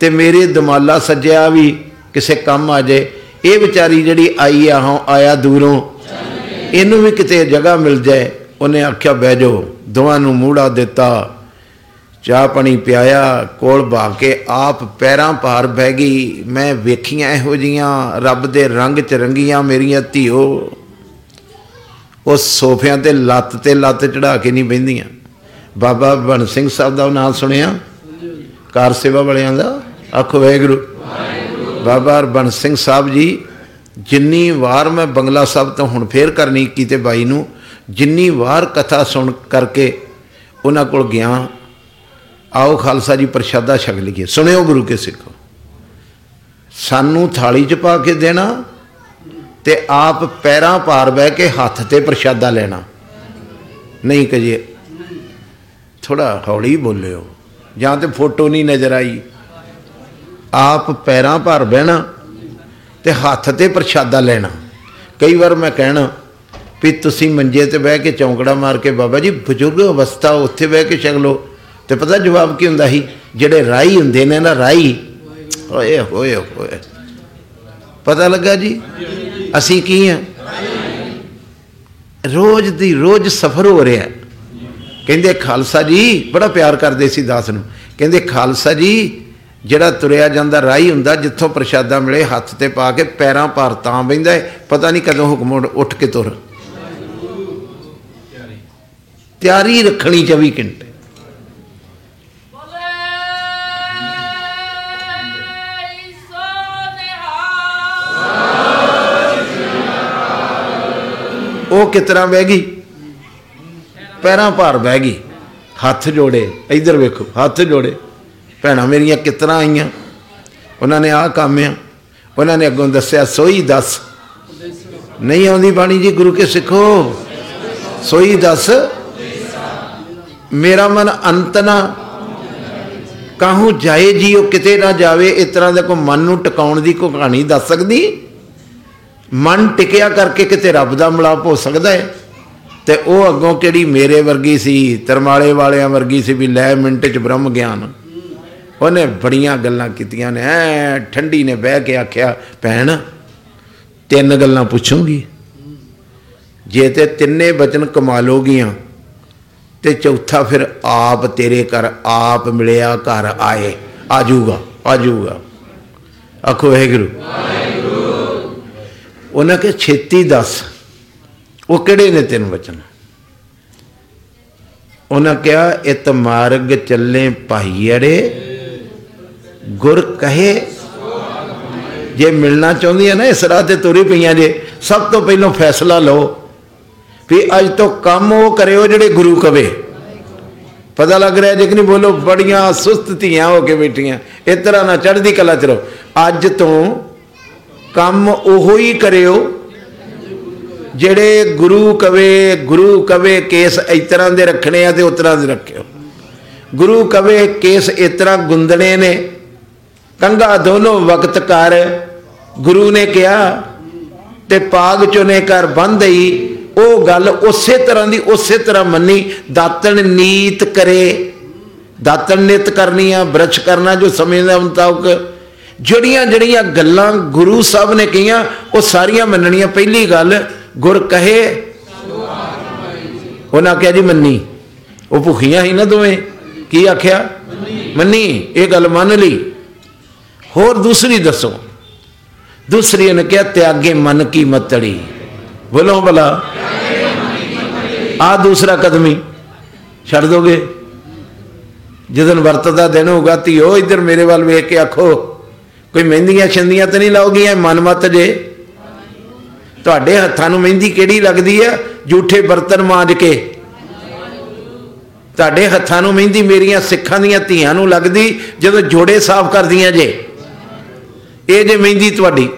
ਤੇ ਮੇਰੇ ਦਮਾਲਾ ਸੱਜਿਆ ਵੀ ਕਿਸੇ ਕੰਮ ਆ ਜੇ ਇਹ ਵਿਚਾਰੀ ਜਿਹੜੀ ਆਈ ਆ, ਹਾਂ, ਆਇਆ ਦੂਰੋਂ, ਇਹਨੂੰ ਵੀ ਕਿਤੇ ਜਗ੍ਹਾ ਮਿਲ ਜਾਏ। ਉਹਨੇ ਆਖਿਆ, ਬਹਿ ਜਾਓ। ਦੋਵਾਂ ਨੂੰ ਮੂੜਾ ਦਿੱਤਾ। ਚਾਹ ਪਾਣੀ ਪਿਆਇਆ, ਕੋਲ ਭਾ ਕੇ ਆਪ ਪੈਰਾਂ ਭਾਰ ਬਹਿ ਗਈ। ਮੈਂ ਵੇਖੀਆਂ ਇਹੋ ਜੀਆਂ ਰੱਬ ਦੇ ਰੰਗ ਚ ਰੰਗੀਆਂ ਮੇਰੀਆਂ ਧੀਓ। ਉਸ ਸੋਫਿਆਂ ਤੇ ਲੱਤ ਤੇ ਲੱਤ ਚੜਾ ਕੇ ਨਹੀਂ ਬਹਿੰਦੀਆਂ। ਬਾਬਾ ਬਣ ਸਿੰਘ ਸਾਹਿਬ ਦਾ ਨਾਮ ਸੁਣਿਆ? ਕਾਰ ਸੇਵਾ ਵਾਲਿਆਂ ਦਾ? ਆਖੋ, ਵਾਹਿਗੁਰੂ। ਬਾਬਾ ਬਣ ਸਿੰਘ ਸਾਹਿਬ ਜੀ, ਜਿੰਨੀ ਵਾਰ ਮੈਂ ਬੰਗਲਾ ਸਾਹਿਬ ਤੋਂ ਹੁਣ ਫੇਰ ਕਰਨੀ ਕੀਤੇ ਬਾਈ ਨੂੰ, ਜਿੰਨੀ ਵਾਰ ਕਥਾ ਸੁਣ ਕਰਕੇ ਉਹਨਾਂ ਕੋਲ ਗਿਆ, ਆਓ ਖਾਲਸਾ ਜੀ ਪ੍ਰਸ਼ਾਦਾ ਛਕ ਲਈਏ। ਸੁਣਿਓ ਗੁਰੂ ਕੇ ਸਿੱਖੋ। ਸਾਨੂੰ ਥਾਲੀ 'ਚ ਪਾ ਕੇ ਦੇਣਾ ਤੇ ਆਪ ਪੈਰਾਂ ਭਾਰ ਬਹਿ ਕੇ ਹੱਥ ਤੇ ਪ੍ਰਸ਼ਾਦਾ ਲੈਣਾ। ਨਹੀਂ ਕਜੇ ਥੋੜਾ ਹੌਲੀ ਬੋਲਿਓ, ਜਾਂ ਤੇ ਫੋਟੋ ਨਹੀਂ ਨਜ਼ਰ ਆਈ। ਆਪ ਪੈਰਾਂ ਭਾਰ ਬਹਿਣਾ ਤੇ ਹੱਥ ਤੇ ਪ੍ਰਸ਼ਾਦਾ ਲੈਣਾ। ਕਈ ਵਾਰ ਮੈਂ ਕਹਿਣਾ ਵੀ ਤੁਸੀਂ ਮੰਜੇ ਤੇ ਬਹਿ ਕੇ ਚੌਂਕੜਾ ਮਾਰ ਕੇ ਬਾਬਾ ਜੀ ਬਜ਼ੁਰਗ ਅਵਸਥਾ ਉੱਥੇ ਬਹਿ ਕੇ ਛਕ ਲਓ ਤੇ ਪਤਾ ਜਵਾਬ ਕੀ ਹੁੰਦਾ ਸੀ? ਜਿਹੜੇ ਰਾਈ ਹੁੰਦੇ ਨੇ ਨਾ ਰਾਈ, ਓਏ ਹੋਏ ਹੋਏ। ਪਤਾ ਲੱਗਾ ਜੀ? ਅਸੀਂ ਕੀ ਆ? ਰੋਜ਼ ਦੀ ਰੋਜ਼ ਸਫ਼ਰ ਹੋ ਰਿਹਾ। ਕਹਿੰਦੇ ਖਾਲਸਾ ਜੀ, ਬੜਾ ਪਿਆਰ ਕਰਦੇ ਸੀ ਦਾਸ ਨੂੰ। ਕਹਿੰਦੇ ਖਾਲਸਾ ਜੀ ਜਿਹੜਾ ਤੁਰਿਆ ਜਾਂਦਾ ਰਾਈ ਹੁੰਦਾ, ਜਿੱਥੋਂ ਪ੍ਰਸ਼ਾਦਾ ਮਿਲੇ, ਹੱਥ ਤੇ ਪਾ ਕੇ ਪੈਰਾਂ ਭਾਰ ਤਾਂ ਬੈਂਦਾ ਪਤਾ ਨਹੀਂ ਕਦੋਂ ਹੁਕਮ ਉੱਠ ਕੇ ਤੁਰ। ਤਿਆਰੀ ਰੱਖਣੀ 24 ਘੰਟੇ। ਉਹ ਕਿਤਨਾ ਬਹਿ ਗਈ? ਪੈਰਾਂ ਭਾਰ ਬਹਿ ਗਈ। ਹੱਥ ਜੋੜੇ। ਇੱਧਰ ਵੇਖੋ, ਹੱਥ ਜੋੜੇ। ਭੈਣਾਂ ਮੇਰੀਆਂ ਕਿਤਨਾ ਆਈਆਂ? ਉਹਨਾਂ ਨੇ ਆਹ ਕੰਮ ਆ। ਉਹਨਾਂ ਨੇ ਅੱਗੋਂ ਦੱਸਿਆ, ਸੋਈ ਦੱਸ। ਨਹੀਂ ਆਉਂਦੀ ਬਾਣੀ ਜੀ, ਗੁਰੂ ਕੇ ਸਿੱਖੋ। ਸੋਈ ਦੱਸ। ਮੇਰਾ ਮਨ ਅੰਤ ਨਾ ਕਾਹੂ ਜਾਏ ਜੀ, ਉਹ ਕਿਤੇ ਨਾ ਜਾਵੇ। ਇਸ ਤਰ੍ਹਾਂ ਦਾ ਕੋਈ ਮਨ ਨੂੰ ਟਿਕਾਉਣ ਦੀ ਕੋਈ ਕਹਾਣੀ ਦੱਸ ਸਕਦੀ। ਮਨ ਟਿਕਿਆ ਕਰਕੇ ਕਿਤੇ ਰੱਬ ਦਾ ਮਿਲਾਪ ਹੋ ਸਕਦਾ ਹੈ। ਤੇ ਉਹ ਅੱਗੋਂ ਕਿਹੜੀ ਮੇਰੇ ਵਰਗੀ ਸੀ, ਤਰਮਾਲੇ ਵਾਲਿਆਂ ਵਰਗੀ ਸੀ ਵੀ ਲੈ ਮਿੰਟ ਚ ਬ੍ਰਹਮ ਗਿਆਨ। ਉਹਨੇ ਬੜੀਆਂ ਗੱਲਾਂ ਕੀਤੀਆਂ ਨੇ। ਐ ਠੰਡੀ ਨੇ ਬਹਿ ਕੇ ਆਖਿਆ, ਭੈਣ, ਤਿੰਨ ਗੱਲਾਂ ਪੁੱਛੂਗੀ। ਜੇ ਤੇ ਤਿੰਨੇ ਬਚਨ ਕਮਾ ਲੋਗੀਆਂ, ਤੇ ਚੌਥਾ ਫਿਰ ਆਪ ਤੇਰੇ ਘਰ ਆਪ ਮਿਲਿਆ ਘਰ ਆਏ। ਆ ਜਾਊਗਾ ਆ ਜਾਊਗਾ। ਆਖੋ, ਵਾਹਿਗੁਰੂ। ਉਹਨਾਂ ਕੇ ਛੇਤੀ ਦੱਸ, ਉਹ ਕਿਹੜੇ ਨੇ ਤਿੰਨ ਵਚਨ ਉਹਨਾਂ ਕਿਹਾ, ਇਤ ਮਾਰਗ ਚੱਲੇ ਭਾਈੜੇ ਗੁਰ ਕਹੇ। ਜੇ ਮਿਲਣਾ ਚਾਹੁੰਦੀ ਹੈ ਨਾ, ਇਸ ਰਾਹ ਤੇ ਤੁਰੀ ਪਈਆਂ ਜੇ, ਸਭ ਤੋਂ ਪਹਿਲਾਂ ਫੈਸਲਾ ਲਓ ਵੀ ਅੱਜ ਤੋਂ ਕੰਮ ਉਹ ਕਰਿਓ ਜਿਹੜੇ ਗੁਰੂ ਕਵੇ। ਪਤਾ ਲੱਗ ਰਿਹਾ ਜੇ ਕਿ ਨਹੀਂ, ਬੋਲੋ, ਬੜੀਆਂ ਸੁਸਤ ਧੀਆਂ ਹੋ ਕੇ ਬੈਠੀਆਂ। ਇਸ ਤਰ੍ਹਾਂ ਨਾ ਚੜ੍ਹਦੀ ਕਲਾ ਚ ਰਹੋ। ਅੱਜ ਤੋਂ ਕੰਮ ਉਹੋ ਹੀ ਕਰਿਓ ਜਿਹੜੇ ਗੁਰੂ ਕਵੇ ਗੁਰੂ ਕਵੇ ਕੇਸ ਇਸ ਤਰ੍ਹਾਂ ਦੇ ਰੱਖਣੇ ਆ ਤੇ ਉਸ ਤਰ੍ਹਾਂ ਦੇ ਰੱਖਿਓ। ਗੁਰੂ ਕਵੇ ਕੇਸ ਇਸ ਤਰ੍ਹਾਂ ਗੁੰਦਣੇ ਨੇ। ਕੰਗਾ ਦੋਨੋਂ ਵਕਤ ਕਰ ਗੁਰੂ ਨੇ ਕਿਹਾ ਤੇ ਪਾਗ ਚੁਨੇ ਕਰ ਬੰਦਈ ਉਹ ਗੱਲ ਉਸੇ ਤਰ੍ਹਾਂ ਦੀ ਉਸੇ ਤਰ੍ਹਾਂ ਮੰਨੀ, ਦਾਤਣ ਨੀਤ ਕਰੇ। ਦਾਤਣ ਨਿਤ ਕਰਨੀ ਆ ਬ੍ਰਸ਼ ਕਰਨਾ ਜੋ ਸਮੇਂ ਦਾ ਮੁਤਾਬਕ। ਜਿਹੜੀਆਂ ਜਿਹੜੀਆਂ ਗੱਲਾਂ ਗੁਰੂ ਸਾਹਿਬ ਨੇ ਕਹੀਆਂ ਉਹ ਸਾਰੀਆਂ ਮੰਨਣੀਆਂ। ਪਹਿਲੀ ਗੱਲ, ਗੁਰ ਕਹੇ। ਉਹਨਾਂ ਕਿਹਾ ਜੀ ਮੰਨੀ। ਉਹ ਭੁਖੀਆਂ ਸੀ ਨਾ ਦੋਵੇਂ। ਕੀ ਆਖਿਆ? ਮੰਨੀ। ਇਹ ਗੱਲ ਮੰਨ ਲਈ। ਹੋਰ ਦੂਸਰੀ ਦੱਸੋ। ਦੂਸਰੀ ਨੇ ਕਿਹਾ ਤਿਆਗੇ ਮਨ ਕੀ ਮਤੜੀ? ਬੋਲੋ ਭਲਾ। ਆ ਦੂਸਰਾ ਕਦਮ ਹੀ। ਛੱਡ ਦੋਗੇ? ਜਦੋਂ ਵਰਤ ਦਾ ਦਿਨ ਹੋਗਾ ਧੀਓ, ਇੱਧਰ ਮੇਰੇ ਵੱਲ ਵੇਖ ਕੇ ਆਖੋ, ਕੋਈ ਮਹਿੰਦੀਆਂ ਛੰਦੀਆਂ ਤੇ ਨਹੀਂ ਲਾਉਗੀਆਂ ਮਨ ਮਤ ਜੇ? ਤੁਹਾਡੇ ਹੱਥਾਂ ਨੂੰ ਮਹਿੰਦੀ ਕਿਹੜੀ ਲੱਗਦੀ ਹੈ ਝੂਠੇ ਬਰਤਨ ਮਾਂਜ ਕੇ। ਤੁਹਾਡੇ ਹੱਥਾਂ ਨੂੰ ਮਹਿੰਦੀ ਮੇਰੀਆਂ ਸਿੱਖਾਂ ਦੀਆਂ ਧੀਆਂ ਨੂੰ ਲੱਗਦੀ, ਜਦੋਂ ਜੋੜੇ ਸਾਫ਼ ਕਰਦੀਆਂ ਜੇ। ਇਹ ਜੇ ਮਹਿੰਦੀ ਤੁਹਾਡੀ,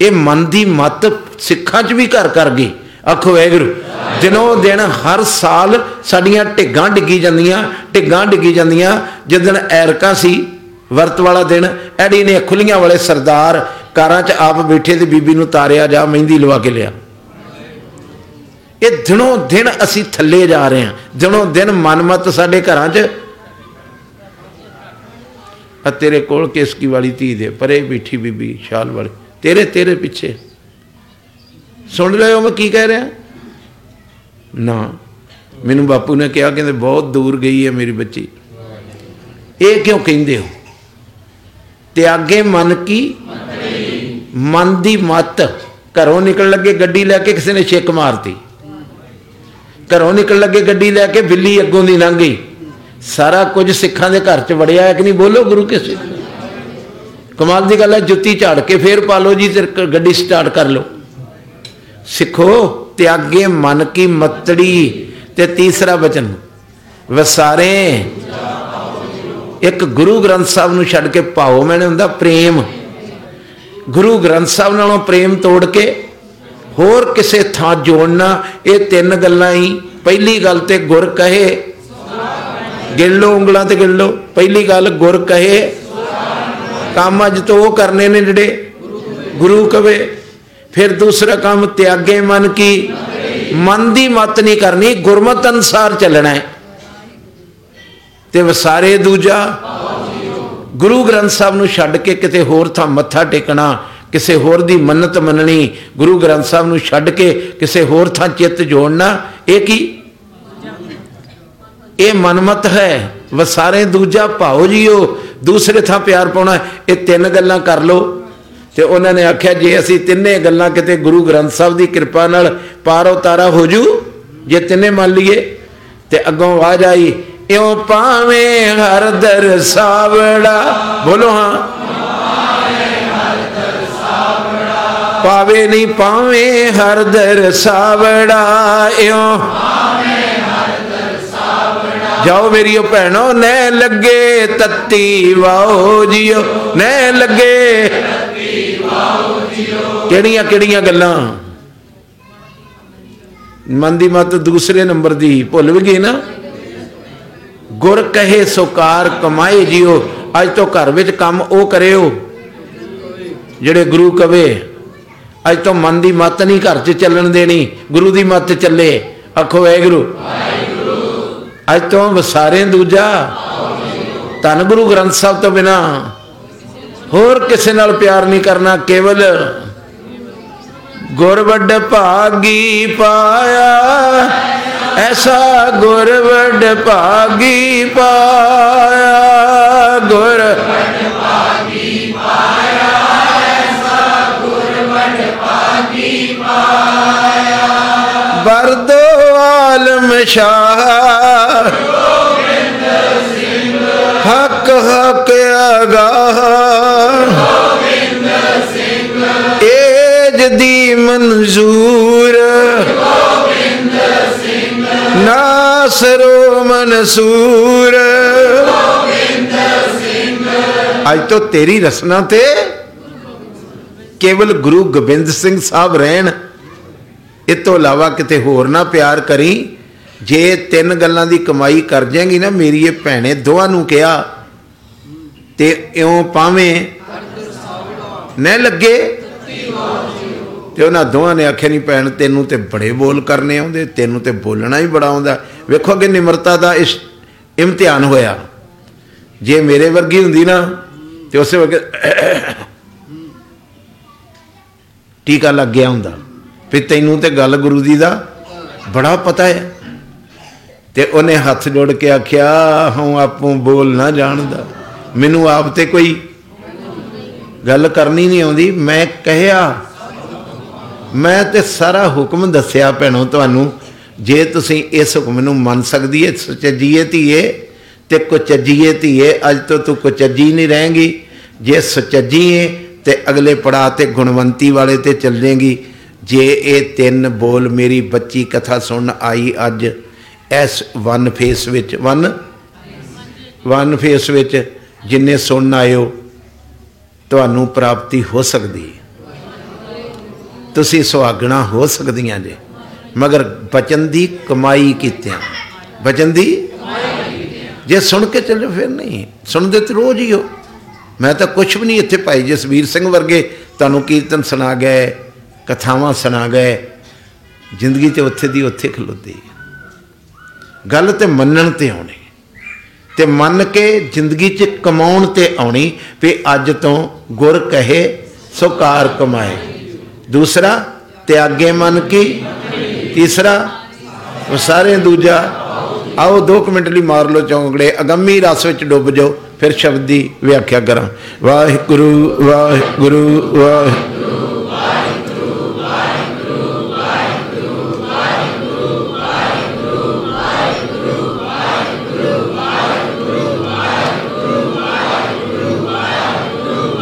ਇਹ ਮਨ ਦੀ ਮਤ ਸਿੱਖਾਂ 'ਚ ਵੀ ਘਰ ਕਰ ਗਈ। ਆਖੋ ਵੈਗੁਰੂ ਦਿਨੋਂ ਦਿਨ ਹਰ ਸਾਲ ਸਾਡੀਆਂ ਢਿੱਗਾਂ ਡਿੱਗੀ ਜਾਂਦੀਆਂ, ਢਿੱਗਾਂ ਡਿੱਗੀ ਜਾਂਦੀਆਂ। ਦਿਨ ਐਰਕਾ ਸੀ, ਵਰਤ ਵਾਲਾ ਦਿਨ ਐਡੀ ਨੇ ਖੁੱਲੀਆਂ ਵਾਲੇ ਸਰਦਾਰ ਕਾਰਾਂ 'ਚ ਆਪ ਬੈਠੇ ਤੇ ਬੀਬੀ ਨੂੰ ਤਾਰਿਆ, ਜਾ ਮਹਿੰਦੀ ਲਵਾ ਕੇ ਲਿਆ। ਇਹ ਦਿਨੋਂ ਦਿਨ ਅਸੀਂ ਥੱਲੇ ਜਾ ਰਹੇ ਹਾਂ। ਦਿਨੋਂ ਦਿਨ ਮਨਮਤ ਸਾਡੇ ਘਰਾਂ 'ਚ ਆ ਤੇਰੇ ਕੋਲ ਕਿਸਕੀ ਵਾਲੀ ਧੀ ਦੇ? ਪਰੇ ਬੈਠੀ ਬੀਬੀ ਸ਼ਾਲ ਵਾਲੀ। ਤੇਰੇ ਤੇਰੇ ਪਿੱਛੇ। ਸੁਣ ਰਹੇ ਹੋ ਮੈਂ ਕੀ ਕਹਿ ਰਿਹਾ? ਨਾ। ਮੈਨੂੰ ਬਾਪੂ ਨੇ ਕਿਹਾ, ਕਹਿੰਦੇ ਬਹੁਤ ਦੂਰ ਗਈ ਹੈ ਮੇਰੀ ਬੱਚੀ। ਇਹ ਕਿਉਂ ਕਹਿੰਦੇ ਹੋ? ਤਿਆਗੇ ਮਨ ਕੀ? ਮਨ ਦੀ ਮਤ। ਘਰੋਂ ਨਿਕਲ ਲੱਗੇ ਗੱਡੀ ਲੈ ਕੇ ਕਿਸੇ ਨੇ ਛਿੱਕ ਮਾਰਤੀ। ਘਰੋਂ ਨਿਕਲ ਲੱਗੇ ਗੱਡੀ ਲੈ ਕੇ ਬਿੱਲੀ ਅੱਗੋਂ ਦੀ ਲੰਘ ਗਈ। ਸਾਰਾ ਕੁਝ ਸਿੱਖਾਂ ਦੇ ਘਰ 'ਚ ਵੜਿਆ ਹੈ ਕਿ ਨਹੀਂ? ਬੋਲੋ ਗੁਰੂ ਕੇ ਸਿੱਖ। ਕਮਾਲ ਦੀ ਗੱਲ ਹੈ, ਜੁੱਤੀ ਝਾੜ ਕੇ ਫੇਰ ਪਾ ਲਓ ਜੀ, ਤੇ ਗੱਡੀ ਸਟਾਰਟ ਕਰ ਲਓ। ਸਿੱਖੋ, ਤਿਆਗੇ ਮਨ ਕੀ ਮਤੜੀ, ਤੇ ਤੀਸਰਾ ਬਚਨ ਵਸਾਰੇ, ਇੱਕ ਗੁਰੂ ਗ੍ਰੰਥ ਸਾਹਿਬ ਨੂੰ ਛੱਡ ਕੇ ਭਾਉ ਮੈਨੇ ਹੁੰਦਾ, ਪ੍ਰੇਮ। ਗੁਰੂ ਗ੍ਰੰਥ ਸਾਹਿਬ ਨਾਲੋਂ ਪ੍ਰੇਮ ਤੋੜ ਕੇ ਹੋਰ ਕਿਸੇ ਥਾਂ ਜੋੜਨਾ, ਇਹ ਤਿੰਨ ਗੱਲਾਂ ਹੀ। ਪਹਿਲੀ ਗੱਲ ਤੇ ਗੁਰ ਕਹੇ ਗਿਣ ਲੋ ਉਂਗਲਾਂ ਤੇ ਗਿਣ ਲੋ ਪਹਿਲੀ ਗੱਲ ਗੁਰ ਕਹੇ। ਕੰਮ ਅਜ ਤੋਂ ਉਹ ਕਰਨੇ ਨੇ ਜਿਹੜੇ ਗੁਰੂ ਕਵੇ। ਫਿਰ ਦੂਸਰਾ ਕੰਮ ਤਿਆਗੇ ਮਨ ਕੀ। ਮਨ ਦੀ ਮਤ ਨਹੀਂ ਕਰਨੀ, ਗੁਰਮਤ ਅਨਸਾਰ ਚੱਲਣਾ ਹੈ। ਤੇ ਵਸਾਰੇ ਦੂਜਾ, ਗੁਰੂ ਗ੍ਰੰਥ ਸਾਹਿਬ ਨੂੰ ਛੱਡ ਕੇ ਕਿਤੇ ਹੋਰ ਥਾਂ ਮੱਥਾ ਟੇਕਣਾ, ਕਿਸੇ ਹੋਰ ਦੀ ਮੰਨਤ ਮੰਨਣੀ, ਗੁਰੂ ਗ੍ਰੰਥ ਸਾਹਿਬ ਨੂੰ ਛੱਡ ਕੇ ਕਿਸੇ ਹੋਰ ਥਾਂ ਚਿੱਤ ਜੋੜਨਾ, ਇਹ ਕੀ? ਇਹ ਮਨਮਤ ਹੈ। ਵਸਾਰੇ ਦੂਜਾ ਭਾਉ ਜੀਓ, ਦੂਸਰੇ ਥਾਂ ਪਿਆਰ ਪਾਉਣਾ, ਇਹ ਤਿੰਨ ਗੱਲਾਂ ਕਰ ਲੋ ਤੇ ਉਹਨਾਂ ਨੇ ਆਖਿਆ, ਜੇ ਅਸੀਂ ਤਿੰਨੇ ਗੱਲਾਂ ਕਿਤੇ ਗੁਰੂ ਗ੍ਰੰਥ ਸਾਹਿਬ ਦੀ ਕਿਰਪਾ ਨਾਲ ਪਾਰ ਉਤਾਰਾ ਹੋ ਜੂ, ਜੇ ਤਿੰਨੇ ਮੰਨ ਲਈਏ, ਤੇ ਅੱਗੋਂ ਆਵਾਜ਼ ਆਈ, ਇਉ ਪਾਵੇਂ ਹਰ ਦਰ ਸਾਵੜਾ, ਬੋਲੋ ਹਾਂ। ਪਾਵੇ ਨਹੀਂ ਪਾਵੇਂ ਹਰ ਦਰ ਸਾਵੜਾ, ਇਉ ਜਾਓ ਮੇਰੀਓ ਭੈਣੋ, ਨੈ ਲੱਗੇ ਤੱਤੀ ਵਾਓ ਜੀਓ, ਨੈ ਲੱਗੇ ਕਿਹੜੀਆਂ ਕਿਹੜੀਆਂ ਗੱਲਾਂ? ਮਨ ਦੀ ਮਤ ਦੂਸਰੇ ਨੰਬਰ ਦੀ ਭੁੱਲ ਵੀ ਗਏ ਨਾ? ਗੁਰ ਕਹੇ ਸੁਕਾਰ ਕਮਾਏ ਜਿਓ, ਅੱਜ ਤੋਂ ਘਰ ਵਿੱਚ ਕੰਮ ਉਹ ਕਰਿਓ, ਜਿਹੜੇ ਗੁਰੂ ਕਵੇ। ਅੱਜ ਤੋਂ ਮਨ ਦੀ ਮਤ ਨਹੀਂ ਘਰ 'ਚ ਚੱਲਣ ਦੇਣੀ, ਗੁਰੂ ਦੀ ਮਤ ਚੱਲੇ। ਆਖੋ ਵਾਹਿਗੁਰੂ। ਅੱਜ ਤੋਂ ਵਸਾਰੇ ਦੂਜਾ। ਧੰਨ ਗੁਰੂ ਗ੍ਰੰਥ ਸਾਹਿਬ ਤੋਂ ਬਿਨਾ ਹੋਰ ਕਿਸੇ ਨਾਲ ਪਿਆਰ ਨਹੀਂ ਕਰਨਾ, ਕੇਵਲ ਗੁਰ ਵੱਡ ਭਾਗੀ ਪਾਇਆ। ਐਸਾ ਗੁਰ ਵੱਡ ਭਾਗੀ ਪਾਇਆ। ਗੁਰ ਵੱਡ ਭਾਗੀ ਪਾਇਆ। ਐਸਾ ਗੁਰ ਵੱਡ ਭਾਗੀ ਪਾਇਆ। ਬਰਦੋ ਆਲਮ ਸ਼ਾਹ। ਗੋਬਿੰਦ ਸਿੰਘ ਹੱਕ ਹੱਕ ਅਗਾਹ। ਗੋਬਿੰਦ ਸਿੰਘ ਏਜ ਦੀ ਮਨਜ਼ੂਰ। ਗੋਬਿੰਦ ਸਿੰਘ ਨਾਸਰੋ ਮਨਸੂਰ। ਗੋਬਿੰਦ ਸਿੰਘ ਅੱਜ ਤੋਂ ਤੇਰੀ ਰਸਨਾ ਤੇ ਕੇਵਲ ਗੁਰੂ ਗੋਬਿੰਦ ਸਿੰਘ ਸਾਹਿਬ ਰਹਿਣ। ਇਹ ਤੋਂ ਇਲਾਵਾ ਕਿਤੇ ਹੋਰ ਨਾ ਪਿਆਰ ਕਰੀ। ਜੇ ਤਿੰਨ ਗੱਲਾਂ ਦੀ ਕਮਾਈ ਕਰ ਜਾਏਗੀ ਨਾ, ਮੇਰੀ ਇਹ ਭੈਣੇ ਦੋਹਾਂ ਨੂੰ ਕਿਹਾ, ਤੇ ਇਉਂ ਪਾਵੇਂ ਨਾ ਲੱਗੇ। ਤੇ ਉਹਨਾਂ ਦੋਹਾਂ ਨੇ ਆਖਿਆ, ਨਹੀਂ ਭੈਣ, ਤੈਨੂੰ ਤੇ ਬੜੇ ਬੋਲ ਕਰਨੇ ਆਉਂਦੇ, ਤੈਨੂੰ ਤੇ ਬੋਲਣਾ ਹੀ ਬੜਾ ਆਉਂਦਾ। ਵੇਖੋ ਕਿ ਨਿਮਰਤਾ ਦਾ ਇਸ ਇਮਤਿਹਾਨ ਹੋਇਆ। ਜੇ ਮੇਰੇ ਵਰਗੀ ਹੁੰਦੀ ਨਾ, ਤੇ ਉਸੇ ਵਕਤ ਟੀਕਾ ਲੱਗ ਗਿਆ ਹੁੰਦਾ ਵੀ ਤੈਨੂੰ ਤੇ ਗੱਲ ਗੁਰੂ ਦੀ ਦਾ ਬੜਾ ਪਤਾ ਹੈ। ਤੇ ਉਹਨੇ ਹੱਥ ਜੋੜ ਕੇ ਆਖਿਆ ਹੂੰ ਆਪੋਂ ਬੋਲ ਨਾ ਜਾਣਦਾ ਮੈਨੂੰ ਆਪ ਤੇ ਕੋਈ ਗੱਲ ਕਰਨੀ ਨਹੀਂ ਆਉਂਦੀ। ਮੈਂ ਕਹਿਆ, ਮੈਂ ਤੇ ਸਾਰਾ ਹੁਕਮ ਦੱਸਿਆ ਭੈਣੋ ਤੁਹਾਨੂੰ। ਜੇ ਤੁਸੀਂ ਇਸ ਹੁਕਮ ਨੂੰ ਮੰਨ ਸਕਦੀ ਏ ਸੱਚੀਏ ਧੀਏ ਤੇ ਕੁਚੱਜੀਏ ਧੀਏ, ਅੱਜ ਤੋਂ ਤੂੰ ਕੁਚੱਜੀ ਨਹੀਂ ਰਹੇਂਗੀ। ਜੇ ਸੱਚੀਏ ਤੇ ਅਗਲੇ ਪੜਾ ਤੇ ਗੁਣਵੰਤੀ ਵਾਲੇ ਤੇ ਚੱਲੇਗੀ ਜੇ ਇਹ ਤਿੰਨ ਬੋਲ ਮੇਰੀ ਬੱਚੀ ਕਥਾ ਸੁਣਨ ਆਈ ਅੱਜ ਇਸ ਵਨ ਫੇਸ ਵਿੱਚ, ਵਨ? ਵਨ ਫੇਸ ਵਿੱਚ ਜਿੰਨੇ ਸੁਣਨ ਆਇਓ, ਤੁਹਾਨੂੰ ਪ੍ਰਾਪਤੀ ਹੋ ਸਕਦੀ ਹੈ। ਤੁਸੀਂ ਸੁਹਾਗਣਾ ਹੋ ਸਕਦੀਆਂ ਜੇ, ਮਗਰ ਬਚਨ ਦੀ ਕਮਾਈ ਕੀਤਿਆਂ। ਬਚਨ ਦੀ ਜੇ ਸੁਣ ਕੇ ਚੱਲੋ ਫਿਰ ਨਹੀਂ, ਸੁਣਦੇ ਤੇ ਰੋਜ਼ ਹੀ ਹੋ। ਮੈਂ ਤਾਂ ਕੁਝ ਵੀ ਨਹੀਂ ਇੱਥੇ ਭਾਈ ਜਸਵੀਰ ਸਿੰਘ ਵਰਗੇ ਤੁਹਾਨੂੰ ਕੀਰਤਨ ਸੁਣਾ ਗਏ ਕਥਾਵਾਂ ਸੁਣਾ ਗਏ, ਜ਼ਿੰਦਗੀ ਤੇ ਉੱਥੇ ਦੀ ਉੱਥੇ ਖਲੋਤੀ। ਗੱਲ ਤੇ ਮੰਨਣ ਤੇ ਆਉਣੀ, ਤੇ ਮੰਨ ਕੇ ਜ਼ਿੰਦਗੀ 'ਚ ਕਮਾਉਣ ਤੇ ਆਉਣੀ, ਵੀ ਅੱਜ ਤੋਂ ਗੁਰ ਕਹੇ ਸੋ ਕਾਰ ਕਮਾਏ। ਦੂਸਰਾ, ਤਿਆਗੇ ਮਨ ਕੀ। ਤੀਸਰਾ, ਉਹ ਸਾਰੇ ਦੂਜਾ, ਆਓ 2 ਮਿੰਟ ਲਈ ਮਾਰ ਲਓ ਚੌਂਕੜੇ ਅਗੰਮੀ ਰਸ ਵਿੱਚ ਡੁੱਬ ਜਾਓ, ਫਿਰ ਸ਼ਬਦ ਦੀ ਵਿਆਖਿਆ ਕਰਾਂ। ਵਾਹਿਗੁਰੂ ਵਾਹਿਗੁਰੂ ਵਾਹਿਗੁਰੂ।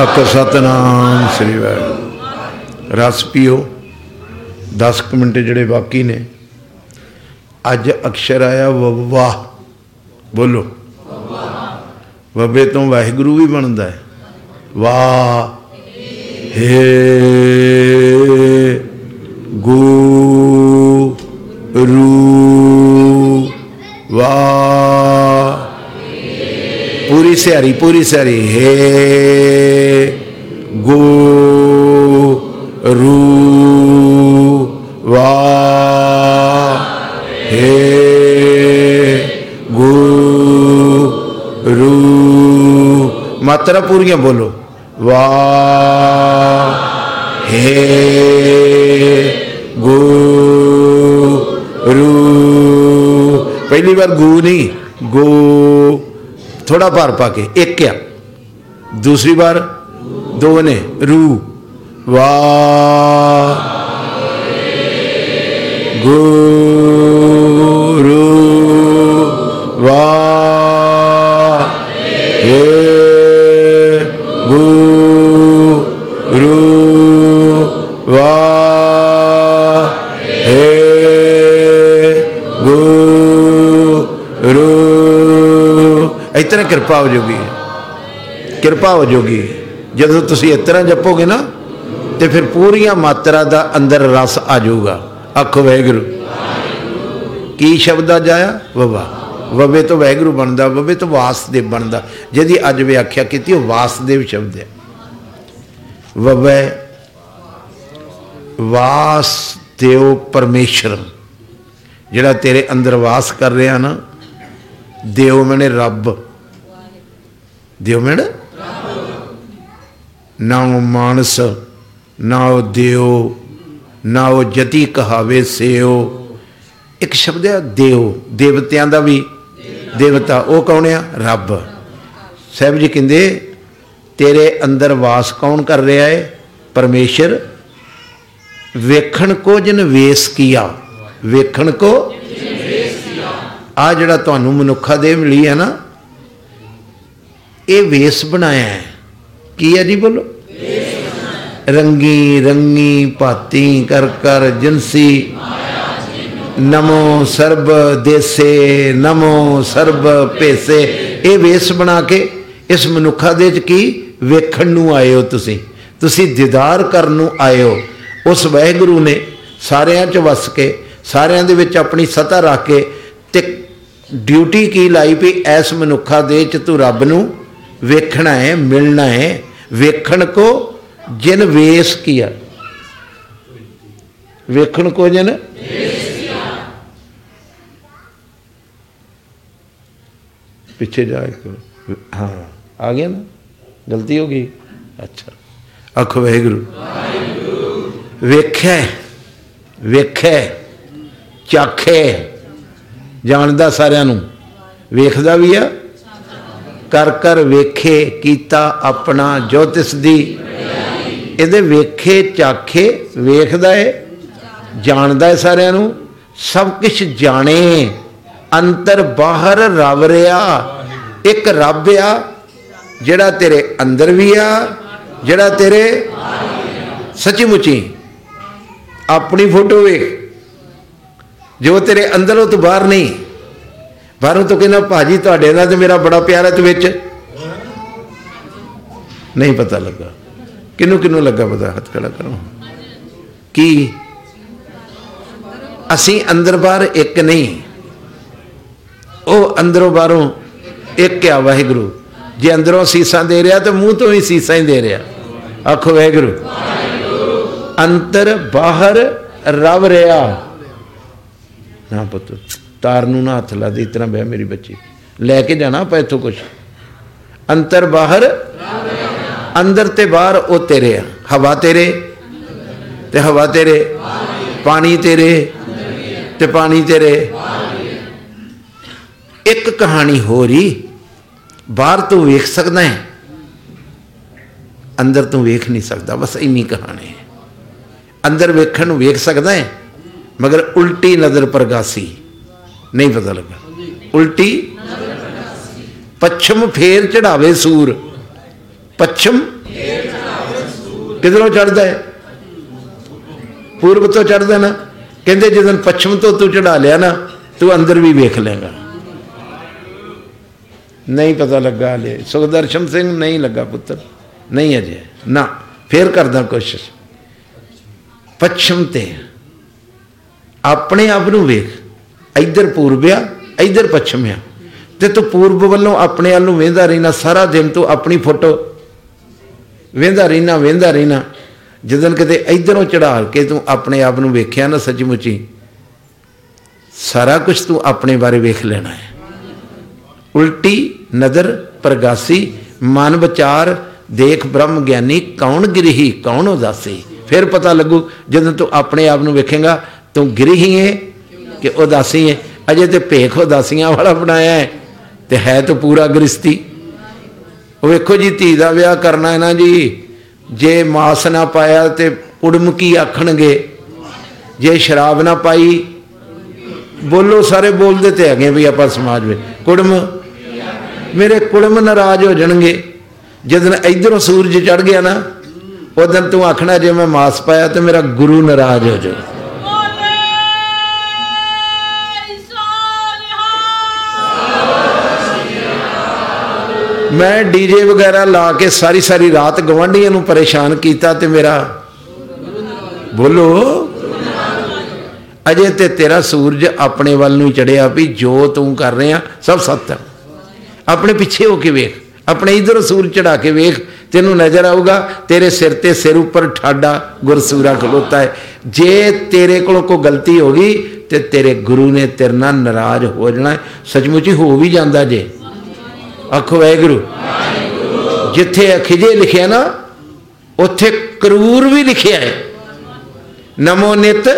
ਆਖ ਸਤਨਾਮ, ਸ੍ਰੀ ਵਾਹਿਗੁਰੂ। ਰਸ ਪੀਓ। 10 ਮਿੰਟ ਜਿਹੜੇ ਬਾਕੀ ਨੇ। ਅੱਜ ਅਕਸ਼ਰ ਆਇਆ ਵਾਹ ਬੋਲੋ। ਵਬੇ ਤੋਂ ਵਾਹਿਗੁਰੂ ਵੀ ਬਣਦਾ ਹੈ। ਵਾਹ ਹੇ ਗੁਰੂ ਵਾਹ ਪੂਰੀ ਸਿਆਰੀ ਪੂਰੀ ਸਿਆਰੀ ਹੈ ਗੋ ਰੂ ਵਾ, ਹੈ ਗੋ ਰੂ ਮਾਤਰਾ ਪੂਰੀਆਂ ਬੋਲੋ। ਵਾ, ਹੈ ਗੋ ਰੂ ਪਹਿਲੀ ਵਾਰ ਗੂ ਨਹੀਂ, ਗੋ थोड़ा बार पाके एक क्या? दूसरी बार? दो बने रू। वाह वाह ਇਤਨਾ ਕਿਰਪਾ ਹੋ ਜੂਗੀ। ਕਿਰਪਾ ਹੋ ਜੂਗੀ। ਜਦੋਂ ਤੁਸੀਂ ਇਸ ਤਰ੍ਹਾਂ ਜਪੋਗੇ ਨਾ, ਤੇ ਫਿਰ ਪੂਰੀਆਂ ਮਾਤਰਾ ਦਾ ਅੰਦਰ ਰਸ ਆ ਜਾਊਗਾ। ਆਖੋ ਵੈਗੁਰੂ ਕੀ ਸ਼ਬਦ ਆ ਜਾਇਆ? ਵਵਾ। ਵਵੇ ਤੋਂ ਵੈਗੁਰੂ ਬਣਦਾ, ਵਵੇ ਤੋਂ ਵਾਸਦੇਵ ਬਣਦਾ। ਜਿਹਦੀ ਅੱਜ ਵਿਆਖਿਆ ਕੀਤੀ, ਉਹ ਵਾਸਦੇਵ ਸ਼ਬਦ ਹੈ। ਵਵੇ ਵਾਸਦੇਵ ਪਰਮੇਸ਼ਰ। ਜਿਹੜਾ ਤੇਰੇ ਅੰਦਰ ਵਾਸ ਕਰ ਰਿਹਾ ਨਾ ਦੇਵ ਮਨੇ ਰੱਬ। ਦੇਵ ਮਨੇ ਨਾ ਉਹ ਮਾਨਸ, ਨਾ ਉਹ ਦੇਵ ਨਾ ਉਹ ਜਤੀ ਕਹਾਵੇ ਸਿਓ। ਇੱਕ ਸ਼ਬਦ ਹੈ ਦੇਵ ਦੇਵਤਿਆਂ ਦਾ ਵੀ ਦੇਵਤਾ, ਉਹ ਕੌਣ ਆ? ਰੱਬ। ਸਾਹਿਬ ਜੀ ਕਹਿੰਦੇ, ਤੇਰੇ ਅੰਦਰ ਵਾਸ ਕੌਣ ਕਰ ਰਿਹਾ ਹੈ ਪਰਮੇਸ਼ਰ। ਵੇਖਣ ਕੋ ਜਨ ਵੇਸ ਕੀਆ। ਵੇਖਣ ਕੋ ਆ ਜਿਹੜਾ ਤੁਹਾਨੂੰ ਮਨੁੱਖਾ ਦੇ ਮਿਲੀ ਹੈ ਨਾ ਇਹ ਵੇਸ ਬਣਾਇਆ ਹੈ। ਕੀ ਹੈ ਜੀ ਬੋਲੋ? ਰੰਗੀ ਰੰਗੀ ਭਾਤੀ ਕਰ ਕਰ ਜਿੰਸੀ ਨਮੋ ਸਰਬ ਦੇਸੇ, ਨਮੋ ਸਰਬ ਭੇਸੇ। ਇਹ ਵੇਸ ਬਣਾ ਕੇ ਇਸ ਮਨੁੱਖਾ ਦੇ ਚ ਕੀ? ਵੇਖਣ ਨੂੰ ਆਏ ਹੋ ਤੁਸੀਂ। ਤੁਸੀਂ ਦੀਦਾਰ ਕਰਨ ਨੂੰ ਆਏ ਹੋ। ਉਸ ਵਾਹਿਗੁਰੂ ਨੇ ਸਾਰਿਆਂ 'ਚ ਵਸ ਕੇ, ਸਾਰਿਆਂ ਦੇ ਵਿੱਚ ਆਪਣੀ ਸਤਾ ਰੱਖ ਕੇ ਤੇ ਡਿਊਟੀ ਕੀ ਲਾਈ ਵੀ ਐਸ ਮਨੁੱਖਾ ਦੇ ਚ ਤੂੰ ਰੱਬ ਨੂੰ ਵੇਖਣਾ ਹੈ, ਮਿਲਣਾ ਹੈ, ਵੇਖਣ ਕੋ ਜਿਨ ਵੇਸ ਕੀਆ। ਵੇਖਣ ਕੋ ਜਿਨ ਪਿੱਛੇ ਜਾ ਕੇ ਹਾਂ, ਆ ਗਿਆ ਨਾ? ਗਲਤੀ ਹੋ ਗਈ? ਅੱਛਾ। ਅਖ ਵਾਹਿਗੁਰੂ। ਵੇਖਿਆ ਵੇਖਿਆ ਚਾਖੇ। ਜਾਣਦਾ ਸਾਰਿਆਂ ਨੂੰ। ਵੇਖਦਾ ਵੀ ਆ। ਕਰ ਕਰ ਵੇਖੇ ਕੀਤਾ ਆਪਣਾ ਜੋ ਤਿਸ ਦੀ। ਇਹਦੇ ਵੇਖੇ ਚਾਖੇ ਵੇਖਦਾ ਏ, ਜਾਣਦਾ ਏ ਸਾਰਿਆਂ ਨੂੰ, ਸਭ ਕੁਝ ਜਾਣੇ। ਅੰਤਰ ਬਾਹਰ ਰਵ ਰਿਆ ਇੱਕ ਰੱਬ ਆ, ਜਿਹੜਾ ਤੇਰੇ ਅੰਦਰ ਵੀ ਆ, ਜਿਹੜਾ ਤੇਰੇ ਸੱਚੀ ਮੁੱਚੀ ਆਪਣੀ ਫੋਟੋ ਵੇਖ, ਜੋ ਤੇਰੇ ਅੰਦਰ ਉਹ ਤੋਂ ਬਾਹਰ ਨਹੀਂ। ਬਾਹਰੋਂ ਤੋਂ ਕਹਿੰਦਾ, ਭਾਜੀ, ਤੁਹਾਡੇ ਨਾਲ ਤੇ ਮੇਰਾ ਬੜਾ ਪਿਆਰ ਹੈ, ਤੇ ਵਿੱਚ? ਨਹੀਂ ਪਤਾ ਲੱਗਾ। ਕਿਨੂੰ ਕਿਨੂੰ ਲੱਗਾ ਪਤਾ ਹੱਥ ਖੜਾ ਕਰੋ। ਕੀ? ਅਸੀਂ ਅੰਦਰ ਬਾਹਰ ਇੱਕ ਨਹੀਂ। ਉਹ ਅੰਦਰੋਂ ਬਾਹਰੋਂ ਇੱਕ ਆ ਵਾਹਿਗੁਰੂ? ਜੇ ਅੰਦਰੋਂ ਸੀਸਾਂ ਦੇ ਰਿਹਾ ਤੇ ਮੂੰਹ ਤੋਂ ਹੀ ਸੀਸਾਂ ਹੀ ਦੇ ਰਿਹਾ। ਆਖੋ, ਵਾਹਿਗੁਰੂ। ਅੰਤਰ ਬਾਹਰ ਰਵ ਰਿਹਾ। ਨਾ ਪੁੱਤ। ਤਾਰ ਨੂੰ ਨਾ ਹੱਥ ਲਾ ਦੇ, ਇਤਨਾ ਬਹਿ ਮੇਰੀ ਬੱਚੀ। ਲੈ ਕੇ ਜਾਣਾ ਆਪਾਂ ਇੱਥੋਂ ਕੁਛ। ਅੰਤਰ ਬਾਹਰ, ਅੰਦਰ ਤੇ ਬਾਹਰ ਉਹ ਤੇਰੇ ਆ। ਹਵਾ ਤੇਰੇ ਤੇ ਹਵਾ ਤੇਰੇ, ਪਾਣੀ ਤੇਰੇ ਤੇ ਪਾਣੀ ਤੇਰੇ। ਇੱਕ ਕਹਾਣੀ ਹੋ ਰਹੀ ਬਾਹਰ ਤੂੰ ਵੇਖ ਸਕਦਾ ਹੈ, ਅੰਦਰ ਤੂੰ ਵੇਖ ਨਹੀਂ ਸਕਦਾ, ਬਸ ਇੰਨੀ ਕਹਾਣੀ ਹੈ। ਅੰਦਰ ਵੇਖਣ ਨੂੰ ਵੇਖ ਸਕਦਾ ਹੈ, ਮਗਰ ਉਲਟੀ ਨਜ਼ਰ ਪ੍ਰਗਾਸੀ। ਨਹੀਂ ਪਤਾ ਲੱਗਾ। ਉਲਟੀ ਪੱਛਮ ਫੇਰ ਚੜਾਵੇ ਸੂਰ। ਪੱਛਮ ਕਿਧਰੋਂ ਚੜਦਾ ਹੈ? ਪੂਰਬ ਤੋਂ ਚੜਦਾ ਨਾ। ਕਹਿੰਦੇ ਜਦੋਂ ਪੱਛਮ ਤੋਂ ਤੂੰ ਚੜਾ ਲਿਆ ਨਾ, ਤੂੰ ਅੰਦਰ ਵੀ ਵੇਖ ਲੇਗਾ ਨਹੀਂ ਪਤਾ ਲੱਗਾ ਹਲੇ। ਸੁਖਦਰਸ਼ਨ ਸਿੰਘ ਨਹੀਂ ਲੱਗਾ ਪੁੱਤਰ। ਨਹੀਂ ਅਜੇ। ਨਾ, ਫੇਰ ਕਰਦਾ ਕੋਸ਼ਿਸ਼। ਪੱਛਮ ਤੇ ਆਪਣੇ ਆਪ ਨੂੰ ਵੇਖ। ਇੱਧਰ ਪੂਰਬਿਆ ਇੱਧਰ ਪੱਛਮਿਆ ਤੇ ਤੂੰ ਪੂਰਬ ਵੱਲੋਂ ਆਪਣੇ ਵੱਲ ਨੂੰ ਵੇਂਦਾ ਰਹਿਣਾ, ਸਾਰਾ ਦਿਨ ਤੂੰ ਆਪਣੀ ਫੋਟੋ ਵੇਂਦਾ ਰਹਿਣਾ ਵੇਂਦਾ ਰਹਿਣਾ। ਜਦੋਂ ਕਿਤੇ ਇਧਰੋਂ ਚੜਾ ਕੇ ਤੂੰ ਆਪਣੇ ਆਪ ਨੂੰ ਵੇਖਿਆ ਨਾ ਸੱਚਮੁੱਚੀ, ਸਾਰਾ ਕੁਝ ਤੂੰ ਆਪਣੇ ਬਾਰੇ ਵੇਖ ਲੈਣਾ ਹੈ। ਉਲਟੀ ਨਜ਼ਰ, ਪ੍ਰਗਾਸੀ, ਮਨ ਵਿਚਾਰ, ਦੇਖ ਬ੍ਰਹਮ ਗਿਆਨੀ, ਕੌਣ ਗ੍ਰਹੀ, ਕੌਣ ਉਦਾਸੀ? ਫਿਰ ਪਤਾ ਲੱਗੂ ਜਦੋਂ ਤੂੰ ਆਪਣੇ ਆਪ ਨੂੰ ਵੇਖੇਗਾ, ਤੂੰ ਗ੍ਰਹੀ ਹੈ ਕਿ ਉਦਾਸੀ ਹੈ। ਅਜੇ ਤੇ ਭੇਖ ਉਦਾਸੀਆਂ ਵਾਲਾ ਬਣਾਇਆ ਹੈ। ਤੇ ਹੈ ਤਾਂ ਪੂਰਾ ਗ੍ਰਸਤੀ ਉਹ ਵੇਖੋ ਜੀ, ਧੀ ਦਾ ਵਿਆਹ ਕਰਨਾ ਹੈ ਨਾ ਜੀ। ਜੇ ਮਾਸ ਨਾ ਪਾਇਆ ਤੇ ਉੜਮ ਕੀ ਆਖਣਗੇ? ਜੇ ਸ਼ਰਾਬ ਨਾ ਪਾਈ, ਬੋਲੋ ਸਾਰੇ ਬੋਲਦੇ ਤੇ ਹੈਗੇ ਵੀ ਆਪਾਂ ਸਮਾਜ ਵਿੱਚ। ਕੁੜਮ, ਮੇਰੇ ਕੁੜਮ ਨਾਰਾਜ਼ ਹੋ ਜਾਣਗੇ। ਜਦੋਂ ਇਧਰੋਂ ਸੂਰਜ ਚੜ ਗਿਆ ਨਾ ਉਦੋਂ ਤੂੰ ਆਖਣਾ, ਜੇ ਮੈਂ ਮਾਸ ਪਾਇਆ ਤੇ ਮੇਰਾ ਗੁਰੂ ਨਾਰਾਜ਼ ਹੋ ਜਾਊ। ਮੈਂ ਡੀਜੇ ਵਗੈਰਾ ਲਾ ਕੇ ਸਾਰੀ ਸਾਰੀ ਰਾਤ ਗਵੰਡੀਆਂ ਨੂੰ ਪਰੇਸ਼ਾਨ ਕੀਤਾ ਤੇ ਮੇਰਾ ਬੋਲੋ। ਅਜੇ ਤੇ ਤੇਰਾ ਸੂਰਜ ਆਪਣੇ ਵੱਲ ਨੂੰ ਚੜਿਆ ਵੀ ਜੋ ਤੂੰ ਕਰ ਰਿਹਾ, ਸਭ ਸੱਤ ਹੈ। ਆਪਣੇ ਪਿੱਛੇ ਹੋ ਕੇ ਵੇਖ, ਆਪਣੇ ਇਧਰ ਸੂਰਜ ਚੜਾ ਕੇ ਵੇਖ, ਤੈਨੂੰ ਨਜ਼ਰ ਆਊਗਾ, ਤੇਰੇ ਸਿਰ ਤੇ ਸਿਰ ਉੱਪਰ ਠਾਡਾ ਗੁਰਸੂਰਾ ਖਲੋਤਾ ਹੈ। ਜੇ ਤੇਰੇ ਕੋਲ ਕੋਈ ਗਲਤੀ ਹੋ ਗਈ ਤੇ ਤੇਰੇ ਗੁਰੂ ਨੇ ਤੇਰੇ ਨਾਲ ਨਾਰਾਜ਼ ਹੋ ਜਾਣਾ ਸੱਚਮੁੱਚ ਹੀ ਹੋ ਵੀ ਜਾਂਦਾ ਜੇ। ਆਖੋ ਵਾਹਿਗੁਰੂ। ਜਿੱਥੇ ਅਖਿਜੇ ਲਿਖਿਆ ਨਾ, ਉੱਥੇ ਕਰੂਰ ਵੀ ਲਿਖਿਆ ਹੈ। ਨਮੋ ਨਿਤ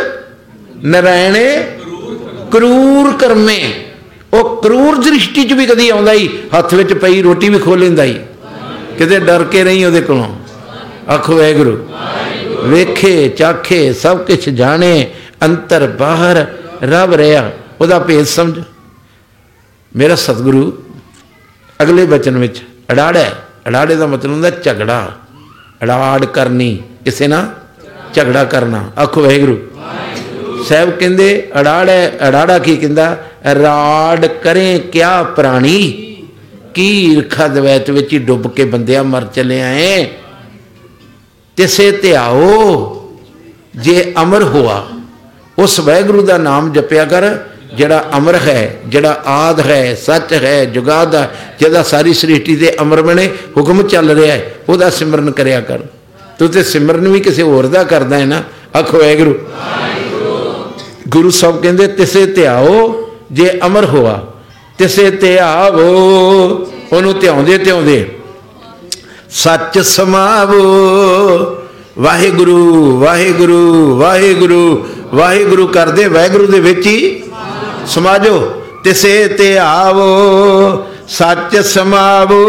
ਨਰਾਇਣੇ ਕਰੂਰ ਕਰਮੇ। ਉਹ ਕਰੂਰ ਦ੍ਰਿਸ਼ਟੀ ਚ ਵੀ ਕਦੀ ਆਉਂਦਾ ਹੀ ਹੱਥ ਵਿੱਚ ਪਈ ਰੋਟੀ ਵੀ ਖੋ ਲੈਂਦਾ ਹੀ ਕਿਤੇ ਡਰ ਕੇ ਨਹੀਂ ਉਹਦੇ ਕੋਲੋਂ। ਆਖੋ ਵਾਹਿਗੁਰੂ। ਵੇਖੇ, ਚਾਖੇ, ਸਭ ਕੁਝ ਜਾਣੇ, ਅੰਤਰ ਬਾਹਰ ਰਬ ਰਿਆ। ਉਹਦਾ ਭੇਦ ਸਮਝ। ਮੇਰਾ ਸਤਿਗੁਰੂ ਅਗਲੇ ਬਚਨ ਵਿੱਚ ਅੜਾੜਾ ਅੜਾੜੇ ਦਾ ਮਤਲਬ ਹੁੰਦਾ ਝਗੜਾ। ਅੜਾੜ ਕਰਨੀ। ਕਿਸੇ ਨਾਲ? ਝਗੜਾ ਕਰਨਾ। ਆਖੋ ਵਾਹਿਗੁਰੂ। ਸਾਹਿਬ ਕਹਿੰਦੇ, ਅੜਾੜਾ ਅੜਾੜਾ ਕੀ ਕਹਿੰਦਾ? ਰਾੜ ਕਰੇ ਕਿਆ ਪ੍ਰਾਣੀ? ਕੀ ਈਰਖਾ ਦਵੈਤ ਵਿੱਚ ਹੀ ਡੁੱਬ ਕੇ ਬੰਦਿਆ ਮਰ ਚਲੇ ਆਏ। ਤਿਸੇ ਧਿਆਓ ਜੇ ਅਮਰ ਹੋਆ, ਉਸ ਵੈਗੁਰੂ ਦਾ ਨਾਮ ਜਪਿਆ ਕਰ। ਜਿਹੜਾ ਅਮਰ ਹੈ, ਜਿਹੜਾ ਆਦ ਹੈ, ਸੱਚ ਹੈ, ਜੁਗਾਦ ਹੈ, ਜਿਹਦਾ ਸਾਰੀ ਸ੍ਰਿਸ਼ਟੀ ਦੇ ਅਮਰ ਬਣੇ, ਹੁਕਮ ਚੱਲ ਰਿਹਾ ਹੈ, ਉਹਦਾ ਸਿਮਰਨ ਕਰਿਆ ਕਰ। ਤੂੰ ਤੇ ਸਿਮਰਨ ਵੀ ਕਿਸੇ ਹੋਰ ਦਾ ਕਰਦਾ ਹੈ ਨਾ? ਆਖੋ ਵੈਗੁਰੂ ਗੁਰੂ ਸਾਹਿਬ ਕਹਿੰਦੇ, ਤਿਸੇ ਧਿਆਓ ਜੇ ਅਮਰ ਹੋਆ, ਤਿਸੇ ਧਿਆਵੋ, ਉਹਨੂੰ ਧਿਆਉਂਦੇ ਧਿਆਉਂਦੇ। ਸੱਚ ਸਮਾਵੋ, ਵਾਹਿਗੁਰੂ ਵਾਹਿਗੁਰੂ ਵਾਹਿਗੁਰੂ ਵਾਹਿਗੁਰੂ ਕਰਦੇ, ਵਾਹਿਗੁਰੂ ਦੇ ਵਿੱਚ ਹੀ ਸਮਾਜੋ, ਤਿਸੇ ਤੇ ਆਵੋ, ਸੱਚ ਸਮਾਵੋ।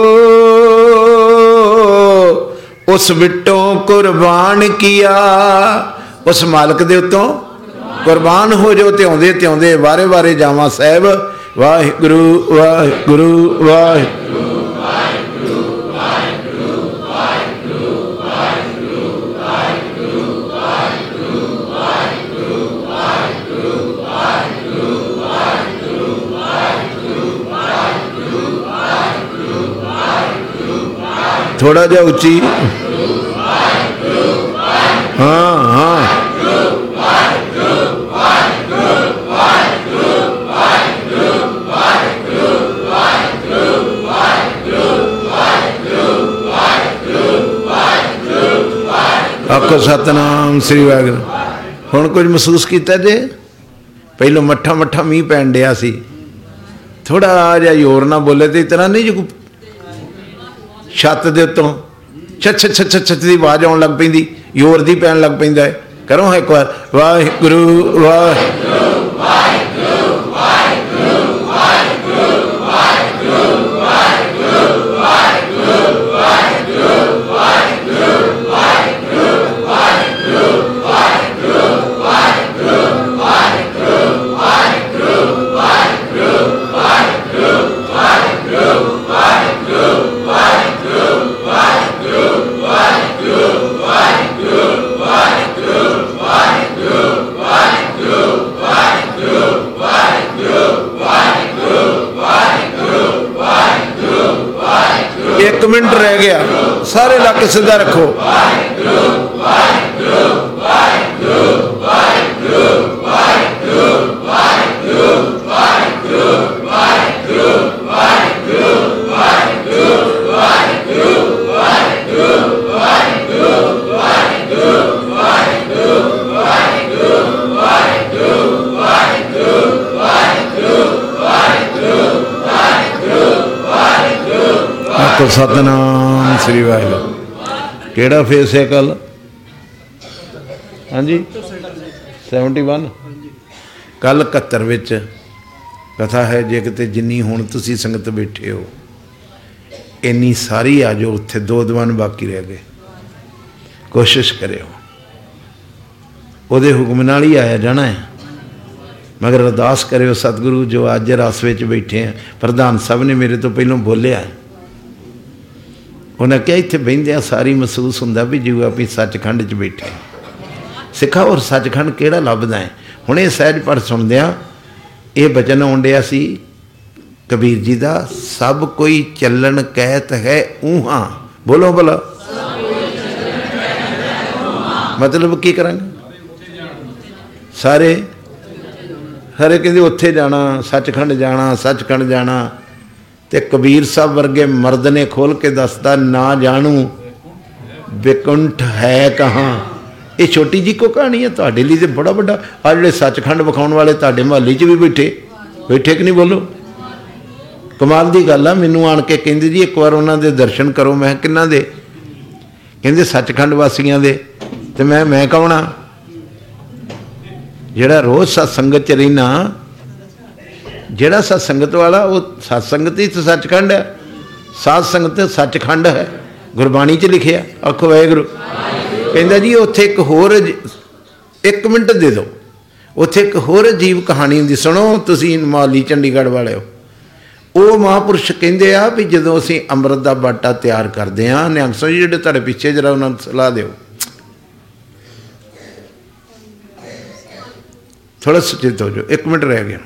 ਉਸ ਵਿਟੋਂ ਕੁਰਬਾਨ ਕੀਆ। ਉਸ ਮਾਲਕ ਦੇ ਉਤੋਂ ਕੁਰਬਾਨ ਹੋ ਜੋ ਤੇ ਆਉਂਦੇ ਤੇ ਆਉਂਦੇ ਵਾਰੇ ਵਾਰੇ ਜਾਵਾਂ ਸਾਹਿਬ। ਵਾਹਿਗੁਰੂ ਵਾਹਿਗੁਰੂ ਵਾਹਿਗੁਰੂ। ਥੋੜਾ ਜਿਹਾ ਉੱਚੀ। ਹਾਂ ਹਾਂ। ਆਖੋ, ਸਤਨਾਮ ਸ੍ਰੀ ਵਾਹਿਗੁਰੂ। ਹੁਣ ਕੁਝ ਮਹਿਸੂਸ ਕੀਤਾ ਜੇ? ਪਹਿਲੋਂ ਮੱਠਾ ਮੱਠਾ ਮੀਂਹ ਪੈਣ ਡਿਆ ਸੀ। ਥੋੜਾ ਜਿਹਾ ਜ਼ੋਰ ਨਾਲ ਬੋਲੇ ਤੇ ਇਤਨਾ ਨਹੀਂ ਜੋ ਛੱਤ ਦੇ ਉੱਤੋਂ ਛੱਛ ਛੱਛ ਛੱਛ ਦੀ ਆਵਾਜ਼ ਆਉਣ ਲੱਗ ਪੈਂਦੀ, ਜ਼ੋਰ ਦੀ ਪੈਣ ਲੱਗ ਪੈਂਦਾ ਹੈ। ਕਰੋ ਇੱਕ ਵਾਰ, ਵਾਹਿਗੁਰੂ ਵਾਹਿਗੁਰੂ ਵਾਹਿਗੁਰੂ। ਮਿੰਟ ਰਹਿ ਗਿਆ। ਸਾਰੇ ਲੱਕ ਸਿੱਧਾ ਰੱਖੋ। ਵਾਹਿਗੁਰੂ ਆਖੋ ਸਤਨਾਮ ਸ੍ਰੀ ਵਾਹਿਗੁਰੂ। ਕਿਹੜਾ ਫੇਸ ਹੈ ਕੱਲ ਹਾਂਜੀ? 71 ਕੱਲ 71 ਵਿੱਚ ਕਥਾ ਹੈ, ਜੇ ਕਿਤੇ ਜਿੰਨੀ ਹੁਣ ਤੁਸੀਂ ਸੰਗਤ ਬੈਠੇ ਹੋ, ਇੰਨੀ ਸਾਰੀ ਆ ਜੋ ਉੱਥੇ ਦੋ ਦੀਵਾਨ ਬਾਕੀ ਰਹਿ ਗਏ। ਕੋਸ਼ਿਸ਼ ਕਰਿਓ। ਉਹਦੇ ਹੁਕਮ ਨਾਲ ਹੀ ਆਇਆ ਜਾਣਾ ਹੈ। ਮਗਰ ਅਰਦਾਸ ਕਰਿਓ, ਸਤਿਗੁਰੂ, ਜੋ ਅੱਜ ਰਸ ਵਿੱਚ ਬੈਠੇ ਆ, ਪ੍ਰਧਾਨ ਸਭ ਨੇ ਮੇਰੇ ਤੋਂ ਪਹਿਲਾਂ ਬੋਲਿਆ ਉਹਨਾਂ ਕਿਹਾ, ਇੱਥੇ ਬਹਿੰਦਿਆਂ ਸਾਰੀ ਮਹਿਸੂਸ ਹੁੰਦਾ ਵੀ ਜਿਉ ਆਪੀ ਸੱਚਖੰਡ 'ਚ ਬੈਠੇ। ਸਿੱਖਾ ਔਰ ਸੱਚਖੰਡ ਕਿਹੜਾ ਲੱਭਦਾ ਹੈ? ਹੁਣ ਇਹ ਸਹਿਜ ਪੜ ਸੁਣਦਿਆਂ ਇਹ ਬਚਨ ਆਉਂਦਿਆ ਸੀ, ਕਬੀਰ ਜੀ ਦਾ, ਸਭ ਕੋਈ ਚੱਲਣ ਕਹਿਤ ਹੈ ਊਹਾਂ। ਬੋਲੋ ਬੋਲੋ। ਮਤਲਬ ਕੀ ਕਰਾਂਗੇ? ਸਾਰੇ? ਸਾਰੇ ਕਹਿੰਦੇ ਉੱਥੇ ਜਾਣਾ, ਸੱਚਖੰਡ ਜਾਣਾ ਸੱਚਖੰਡ ਜਾਣਾ। ਤੇ ਕਬੀਰ ਸਾਹਿਬ ਵਰਗੇ ਮਰਦ ਨੇ ਖੋਲ ਕੇ ਦੱਸਦਾ, ਨਾ ਜਾਣੂ ਵਿਕੁੰਠ ਹੈ ਕਹਾਂ? ਇਹ ਛੋਟੀ ਜੀ ਕੋ ਕਹਾਣੀ ਹੈ, ਤੁਹਾਡੇ ਲਈ ਤੇ ਬੜਾ ਵੱਡਾ। ਆ ਜਿਹੜੇ ਸੱਚਖੰਡ ਵਿਖਾਉਣ ਵਾਲੇ ਤੁਹਾਡੇ ਮਹੱਲੇ 'ਚ ਵੀ ਬੈਠੇ। ਬੈਠੇ ਕਿ ਨਹੀਂ ਬੋਲੋ? ਕਮਾਲ ਦੀ ਗੱਲ ਆ, ਮੈਨੂੰ ਆਣ ਕੇ ਕਹਿੰਦੇ ਜੀ, ਇੱਕ ਵਾਰ ਉਹਨਾਂ ਦੇ ਦਰਸ਼ਨ ਕਰੋ। ਮੈਂ ਕਿੰਨਾ ਦੇ? ਕਹਿੰਦੇ, ਸੱਚਖੰਡ ਵਾਸੀਆਂ ਦੇ। ਤੇ ਮੈਂ ਮੈਂ ਕੌਣ ਆ? ਜਿਹੜਾ ਰੋਜ਼ ਸਤ ਸੰਗਤ ਚ ਰਹਿਣਾ ਜਿਹੜਾ ਸਤ ਸੰਗਤ ਵਾਲਾ, ਉਹ ਸਤ ਸੰਗਤ ਹੀ ਤਾਂ ਸੱਚਖੰਡ ਹੈ। ਸਾਧ ਸੰਗਤ ਸੱਚਖੰਡ ਹੈ। ਗੁਰਬਾਣੀ ਚ ਲਿਖਿਆ, ਆਖੋ ਵਾਹਿਗੁਰੂ। ਕਹਿੰਦਾ ਜੀ, ਉੱਥੇ ਇੱਕ ਹੋਰ ਇੱਕ ਮਿੰਟ ਦੇ ਦਿਓ। ਉੱਥੇ ਇੱਕ ਹੋਰ ਅਜੀਬ ਕਹਾਣੀ ਹੁੰਦੀ, ਸੁਣੋ ਤੁਸੀਂ ਮਾਲੀ ਚੰਡੀਗੜ੍ਹ ਵਾਲਿਓ। ਉਹ ਮਹਾਪੁਰਸ਼ ਕਹਿੰਦੇ ਆ ਵੀ ਜਦੋਂ ਅਸੀਂ ਅੰਮ੍ਰਿਤ ਦਾ ਬਾਟਾ ਤਿਆਰ ਕਰਦੇ ਆ ਨਿਹੰਗ ਸਿੰਘ ਜਿਹੜੇ ਤੁਹਾਡੇ ਪਿੱਛੇ ਜਰਾ ਉਹਨਾਂ ਨੂੰ ਸਲਾਹ ਦਿਓ। ਥੋੜਾ ਸੁਚੇਤ ਹੋ ਜਾਓ, ਇੱਕ ਮਿੰਟ ਰਹਿ ਗਿਆ।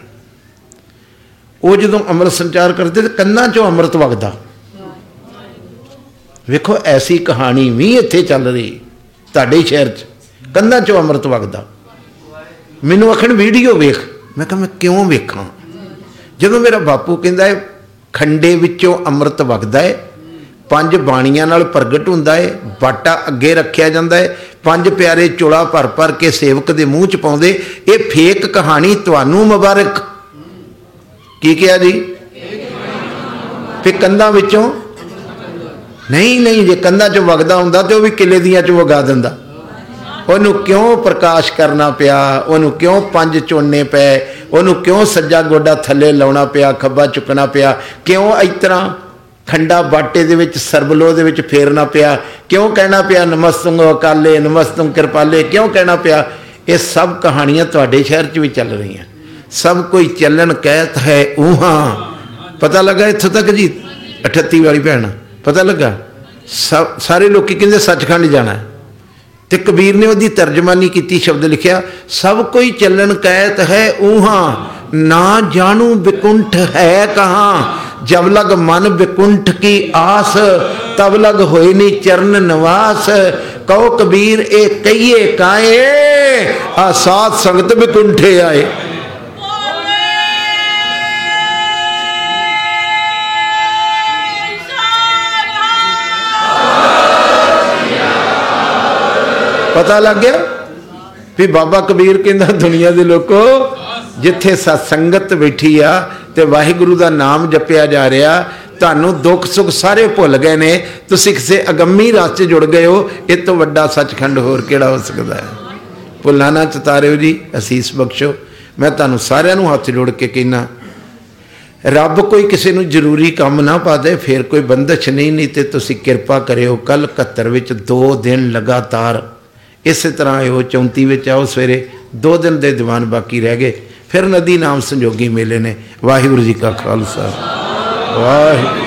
ਉਹ ਜਦੋਂ ਅੰਮ੍ਰਿਤ ਸੰਚਾਰ ਕਰਦੇ ਤੇ ਕੰਨਾਂ ਚੋਂ ਅੰਮ੍ਰਿਤ ਵਗਦਾ। ਵੇਖੋ, ਐਸੀ ਕਹਾਣੀ ਵੀ ਇੱਥੇ ਚੱਲ ਰਹੀ, ਤੁਹਾਡੇ ਸ਼ਹਿਰ 'ਚ। ਕੰਨਾਂ ਚੋਂ ਅੰਮ੍ਰਿਤ ਵਗਦਾ। ਮੈਨੂੰ ਅਖਣ ਵੀਡੀਓ ਵੇਖ। ਮੈਂ ਕਿਹਾ, ਮੈਂ ਕਿਉਂ ਵੇਖਾਂ? ਜਦੋਂ ਮੇਰਾ ਬਾਪੂ ਕਹਿੰਦਾ ਹੈ, ਖੰਡੇ ਵਿੱਚੋਂ ਅੰਮ੍ਰਿਤ ਵਗਦਾ ਹੈ, ਪੰਜ ਬਾਣੀਆਂ ਨਾਲ ਪ੍ਰਗਟ ਹੁੰਦਾ ਹੈ, ਬਾਟਾ ਅੱਗੇ ਰੱਖਿਆ ਜਾਂਦਾ ਹੈ, ਪੰਜ ਪਿਆਰੇ ਚੋਲਾ ਭਰ ਭਰ ਕੇ ਸੇਵਕ ਦੇ ਮੂੰਹ 'ਚ ਪਾਉਂਦੇ, ਇਹ ਫੇਕ ਕਹਾਣੀ ਤੁਹਾਨੂੰ ਮੁਬਾਰਕ। ਕੀ ਕਿਹਾ ਜੀ? ਫੇ ਕੰਧਾਂ ਵਿੱਚੋਂ? ਨਹੀਂ ਨਹੀਂ, ਜੇ ਕੰਧਾਂ 'ਚੋਂ ਵਗਦਾ ਹੁੰਦਾ ਤੇ ਉਹ ਵੀ ਕਿਲੇ ਦੀਆਂ 'ਚੋਂ ਵਗਾ ਦਿੰਦਾ। ਉਹਨੂੰ ਕਿਉਂ ਪ੍ਰਕਾਸ਼ ਕਰਨਾ ਪਿਆ? ਉਹਨੂੰ ਕਿਉਂ ਪੰਜ ਚੋਣੇ ਪਏ? ਉਹਨੂੰ ਕਿਉਂ ਸੱਜਾ ਗੋਡਾ ਥੱਲੇ ਲਾਉਣਾ ਪਿਆ, ਖੱਬਾ ਚੁੱਕਣਾ ਪਿਆ? ਕਿਉਂ ਇਸ ਤਰ੍ਹਾਂ ਖੰਡਾ ਬਾਟੇ ਦੇ ਵਿੱਚ ਸਰਬਲੋ ਦੇ ਵਿੱਚ ਫੇਰਨਾ ਪਿਆ? ਕਿਉਂ ਕਹਿਣਾ ਪਿਆ, ਨਮਸਤੁੰਗ ਅਕਾਲੇ, ਨਮਸਤੁੰਗ ਕਿਰਪਾਲੇ? ਕਿਉਂ ਕਹਿਣਾ ਪਿਆ? ਇਹ ਸਭ ਕਹਾਣੀਆਂ ਤੁਹਾਡੇ ਸ਼ਹਿਰ 'ਚ ਵੀ ਚੱਲ ਰਹੀਆਂ। ਸਭ ਕੋਈ ਚੱਲਣ ਕਹਿਤ ਹੈ ਉਹਾਂ ਪਤਾ ਲੱਗਾ ਇੱਥੋਂ ਤੱਕ ਜੀ 38 ਵਾਲੀ ਭੈਣ। ਪਤਾ ਲੱਗਾ? ਸਭ, ਸਾਰੇ ਲੋਕੀ ਕਹਿੰਦੇ ਸੱਚਖੰਡ ਜਾਣਾ ਹੈ। ਤੇ ਕਬੀਰ ਨੇ ਉਹਦੀ ਤਰਜਮਾਨੀ ਕੀਤੀ, ਸ਼ਬਦ ਲਿਖਿਆ, ਸਭ ਕੋਈ ਚੱਲਣ ਕਹਿਤ ਹੈ ਉਹਾਂ ਨਾ ਜਾਣੂ ਬਿਕੁੰਠ ਹੈ ਕਹਾਂ, ਜਬ ਲਗ ਮਨ ਬਿਕੁੰਠ ਕੀ ਆਸ, ਤਬ ਲਗ ਹੋਏ ਨੀ ਚਰਨ ਨਿਵਾਸ। ਕਹੋ ਕਬੀਰ, ਇਹ ਕਹੀਏ ਕਾਏ? ਆ ਸਾਧ ਸੰਗਤ ਬਿਕੁੰਠੇ ਆਏ। ਪਤਾ ਲੱਗ ਗਿਆ ਵੀ ਬਾਬਾ ਕਬੀਰ ਕਹਿੰਦਾ ਦੁਨੀਆ ਦੇ ਲੋਕੋ, ਜਿੱਥੇ ਸਤਸੰਗਤ ਬੈਠੀ ਆ ਤੇ ਵਾਹਿਗੁਰੂ ਦਾ ਨਾਮ ਜਪਿਆ ਜਾ ਰਿਹਾ, ਤੁਹਾਨੂੰ ਦੁੱਖ ਸੁੱਖ ਸਾਰੇ ਭੁੱਲ ਗਏ ਨੇ। ਤੁਸੀਂ ਕਿਸੇ ਅਗੰਮੀ ਰਾਸਤੇ ਜੁੜ ਗਏ ਹੋ, ਇਹ ਤੋਂ ਵੱਡਾ ਸੱਚਖੰਡ ਹੋਰ ਕਿਹੜਾ ਹੋ ਸਕਦਾ ਹੈ? ਭੁੱਲਾਂ ਨਾ ਚਤਾਰਿਓ ਜੀ, ਅਸੀਸ ਬਖਸ਼ੋ। ਮੈਂ ਤੁਹਾਨੂੰ ਸਾਰਿਆਂ ਨੂੰ ਹੱਥ ਜੋੜ ਕੇ ਕਹਿਣਾ ਰੱਬ ਕੋਈ ਕਿਸੇ ਨੂੰ ਜ਼ਰੂਰੀ ਕੰਮ ਨਾ ਪਾਦੇ ਫਿਰ ਕੋਈ ਬੰਦਸ਼ ਨਹੀਂ ਨਹੀਂ ਤੇ ਤੁਸੀਂ ਕਿਰਪਾ ਕਰਿਓ ਕੱਲ 71 ਵਿੱਚ 2 ਦਿਨ ਲਗਾਤਾਰ ਇਸੇ ਤਰ੍ਹਾਂ ਆਇਓ 34 ਵਿੱਚ ਆਓ, ਸਵੇਰੇ 2 ਦਿਨ ਦੇ ਦੀਵਾਨ ਬਾਕੀ ਰਹਿ ਗਏ, ਫਿਰ ਨਦੀ ਨਾਮ ਸੰਜੋਗੀ ਮੇਲੇ ਨੇ। ਵਾਹਿਗੁਰੂ ਜੀ ਕਾ ਖਾਲਸਾ। ਵਾਹਿਗੁਰੂ